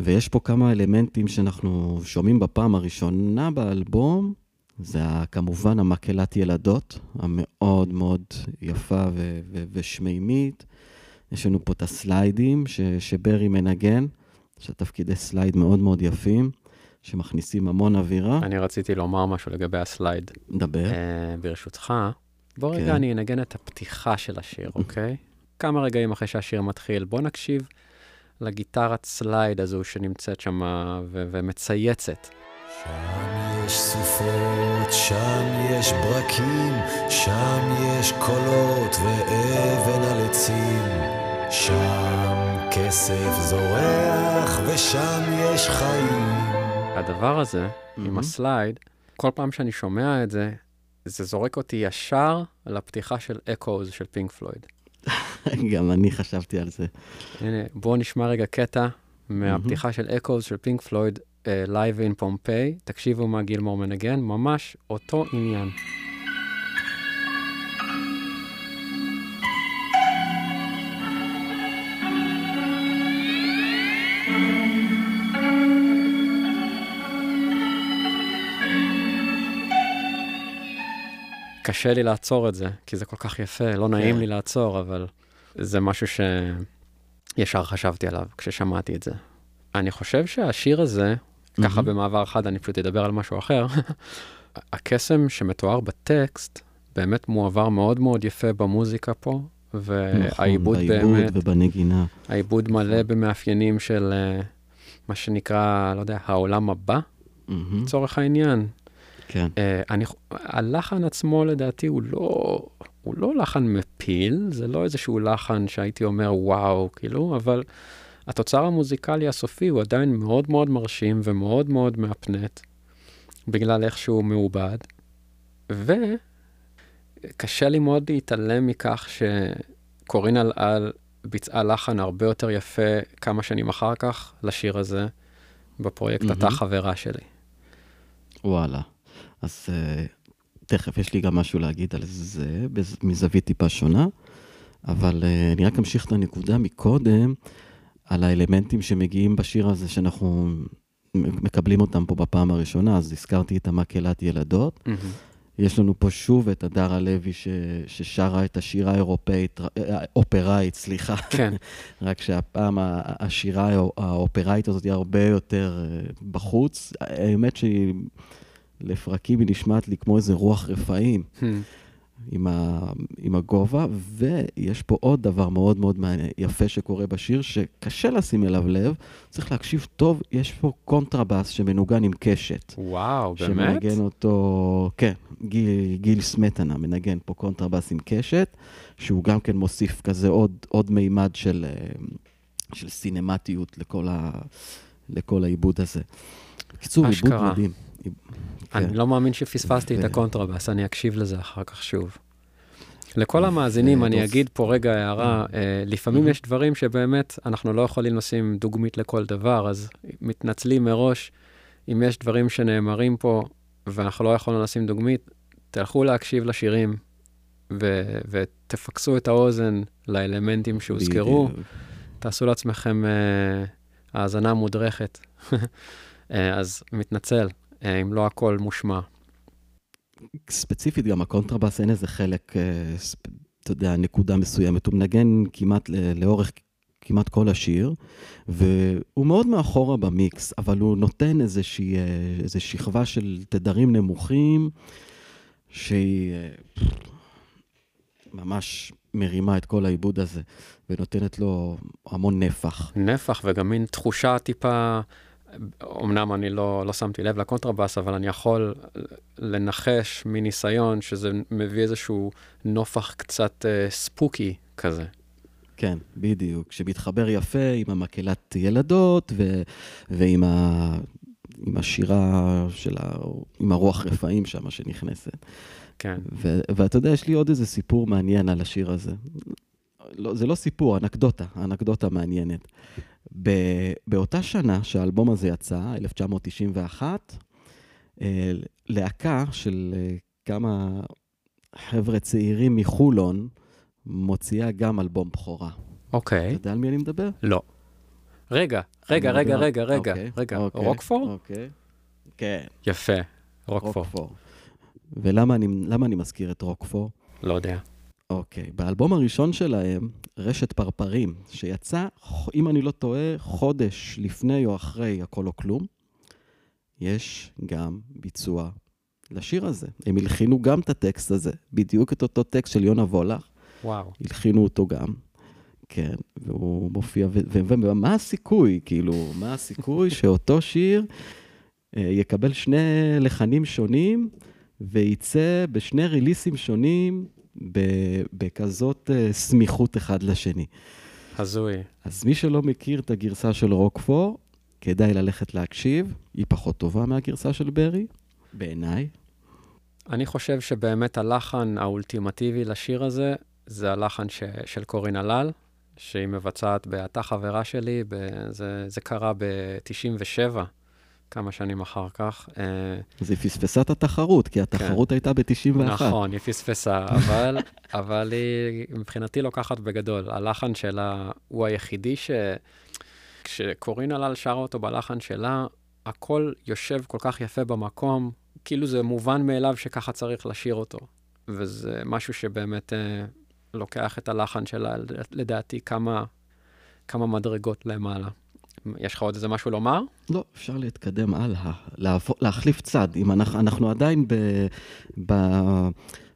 ויש פה כמה אלמנטים שאנחנו שומעים בפעם הראשונה באלבום. זה כמובן המקהלת ילדות, המאוד מאוד יפה ו- ו- ושמימית. יש לנו פה את הסליידים ש- שברי מנגן, שתפקידי slide מאוד מאוד יפים, שמכניסים המון אווירה. אני רציתי לומר משהו לגבי ה slide. נדבר. אה, ברשותך, בוא כן. רגע אני אנגן את הפתיחה של השיר, אוקיי? כמה רגעים אחרי שהשיר מתחיל, בוא נקשיב לגיטרת slide הזו שנמצאת שם ו- ומצייצת. שם יש סופות, שם יש ברקים, שם יש קולות ואבן על עצים. שם כסף זורח ושם יש חיים. הדבר הזה, עם מהמם. ה slide, כל פעם שאני שומע את זה, זה זורק אותי ישר לפתיחה של אקוז של פינק פלויד. גם אני חשבתי על זה. הנה, בואו נשמע רגע קטע מהפתיחה של אקוז של פינק פלויד, live in Pompeii, תקשיבו מה גילמור מנגן, ממש אותו עניין. קשה לי לעצור את זה, כי זה כל כך יפה, לא נעים כן. לי לעצור, אבל זה משהו שישר חשבתי עליו כששמעתי את זה. אני חושב שהשיר הזה, ככה מהמם. במעבר חד, אני פשוט אדבר על משהו אחר, הקסם שמתואר בטקסט באמת מועבר מאוד מאוד יפה במוזיקה פה, והעיבוד נכון, באמת, בעיבוד ובנגינה. העיבוד מלא במאפיינים של אה, מה שנקרא, לא יודע, העולם הבא. לצורך העניין. כן. אה, אני, הלחן עצמו לדעתי הוא לא, הוא לא לחן מפיל, זה לא איזשהו לחן שהייתי אומר וואו, כאילו, אבל התוצר המוזיקלי הסופי הוא עדיין מאוד מאוד מרשים ומאוד מאוד מהפנט, בגלל איך שהוא מעובד. וקשה לי מאוד להתעלם מכך שקורין אלעל ביצעה לחן הרבה יותר יפה כמה שנים אחר כך לשיר הזה, בפרויקט מהמם. אתה חברה שלי. וואלה. אז uh, תכף יש לי גם משהו להגיד על זה, מזווית טיפה שונה, אבל uh, אני רק אמשיך את הנקודה מקודם, על האלמנטים שמגיעים בשיר הזה, שאנחנו מקבלים אותם פה בפעם הראשונה, אז הזכרתי את המקהלת ילדות. מהמם. יש לנו פה שוב את הדר הלוי ש... ששרה את השירה האירופאית, אה, האופראית, סליחה. כן. רק שהפעם השירה האו- האופראית הזאת היא הרבה יותר בחוץ. האמת שהיא, לפרקים היא נשמעת לי כמו איזה רוח רפאים. Hmm. עם, ה, עם הגובה, ויש פה עוד דבר מאוד מאוד יפה שקורה בשיר, שקשה לשים אליו לב, צריך להקשיב טוב, יש פה קונטרבאס שמנוגן עם קשת. וואו, באמת? שמנגן אותו, כן, גיל, גיל סמטנה מנגן פה קונטרבאס עם קשת, שהוא גם כן מוסיף כזה עוד, עוד מימד של, אה, של סינמטיות לכל, ה, לכל העיבוד הזה. בקיצור, עיבוד. מדהים. כן. אני לא מאמין שפספסתי את הקונטרבאס, אני אקשיב לזה אחר כך שוב. לכל המאזינים, אני ודוס- אגיד פה רגע הערה, אה, לפעמים יש דברים שבאמת אנחנו לא יכולים לשים דוגמית לכל דבר, אז מתנצלים מראש אם יש דברים שנאמרים פה ואנחנו לא יכולים לשים דוגמית, תלכו להקשיב לשירים ו- ותפקסו את האוזן לאלמנטים שהוזכרו. תעשו לעצמכם אה, האזנה מודרכת. אה, אז מתנצל, אה, אם לא הכל מושמע. ספציפית גם הקונטרבאס אין איזה חלק, אה, אתה יודע, נקודה מסוימת. הוא מנגן כמעט לאורך כמעט כל השיר, והוא מאוד מאחורה במיקס, אבל הוא נותן איזושהי, אה, איזו שכבה של תדרים נמוכים, שהיא אה, ממש מרימה את כל העיבוד הזה, ונותנת לו המון נפח. נפח וגם מין תחושה טיפה, אמנם אני לא, לא שמתי לב לקונטרבאס, אבל אני יכול לנחש מניסיון שזה מביא איזשהו נופח קצת אה, ספוקי כזה. כן, בדיוק. שמתחבר יפה עם המקהלת ילדות ו, ועם ה, עם השירה של ה... עם הרוח רפאים שם שנכנסת. כן. ו, ואתה יודע, יש לי עוד איזה סיפור מעניין על השיר הזה. לא, זה לא סיפור, אנקדוטה, אנקדוטה מעניינת. באותה שנה שהאלבום הזה יצא, 1991, אה, להקה של אה, כמה חבר'ה צעירים מחולון מוציאה גם אלבום בכורה. אתה אוקיי. יודע על מי אני מדבר? לא. רגע, רגע, אני רגע, מדבר- רגע, רגע, אוקיי, רגע. אוקיי, רוקפור? אוקיי. כן, יפה, רוקפור. ולמה אני, למה אני מזכיר את רוקפור? לא יודע. אוקיי, באלבום הראשון שלהם, רשת פרפרים, שיצא, אם אני לא טועה, חודש לפני או אחרי הכל או כלום, יש גם ביצוע לשיר הזה. הם הלחינו גם את הטקסט הזה, בדיוק את אותו טקסט של יונה וולך, וואו. הלחינו אותו גם. כן, והוא מופיע, ומה הסיכוי, כאילו, מה הסיכוי שאותו שיר אה, יקבל שני לחנים שונים וייצא בשני ריליסים שונים בכזאת אה, סמיכות אחד לשני. הזוי. אז מי שלא מכיר את הגרסה של רוקפור, כדאי ללכת להקשיב, היא פחות טובה מהגרסה של ברי, בעיניי. אני חושב שבאמת הלחן האולטימטיבי לשיר הזה, זה הלחן ש... של קורין הלל, שהיא מבצעת ב"אתה חברה שלי", ב... זה, זה קרה ב-97, כמה שנים אחר כך. אה, אז היא פספסה את התחרות, כי התחרות הייתה ב-91. נכון, היא פספסה, אבל, אבל היא מבחינתי לוקחת בגדול. הלחן שלה הוא היחידי ש... כשקורין הלל שרה אותו בלחן שלה, הכל יושב כל כך יפה במקום, כאילו זה מובן מאליו שככה צריך לשיר אותו. וזה משהו שבאמת אה, לוקח את הלחן שלה, לדעתי, כמה, כמה מדרגות למעלה. יש לך עוד איזה משהו לומר? לא, אפשר להתקדם הלאה, להפ... להחליף צד. אם אנחנו, אנחנו עדיין ב... ב...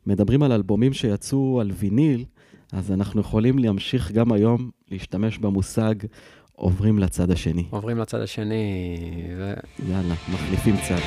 מדברים על אלבומים שיצאו על ויניל, אז אנחנו יכולים להמשיך גם היום להשתמש במושג עוברים לצד השני. עוברים לצד השני, ו... יאללה, מחליפים צד.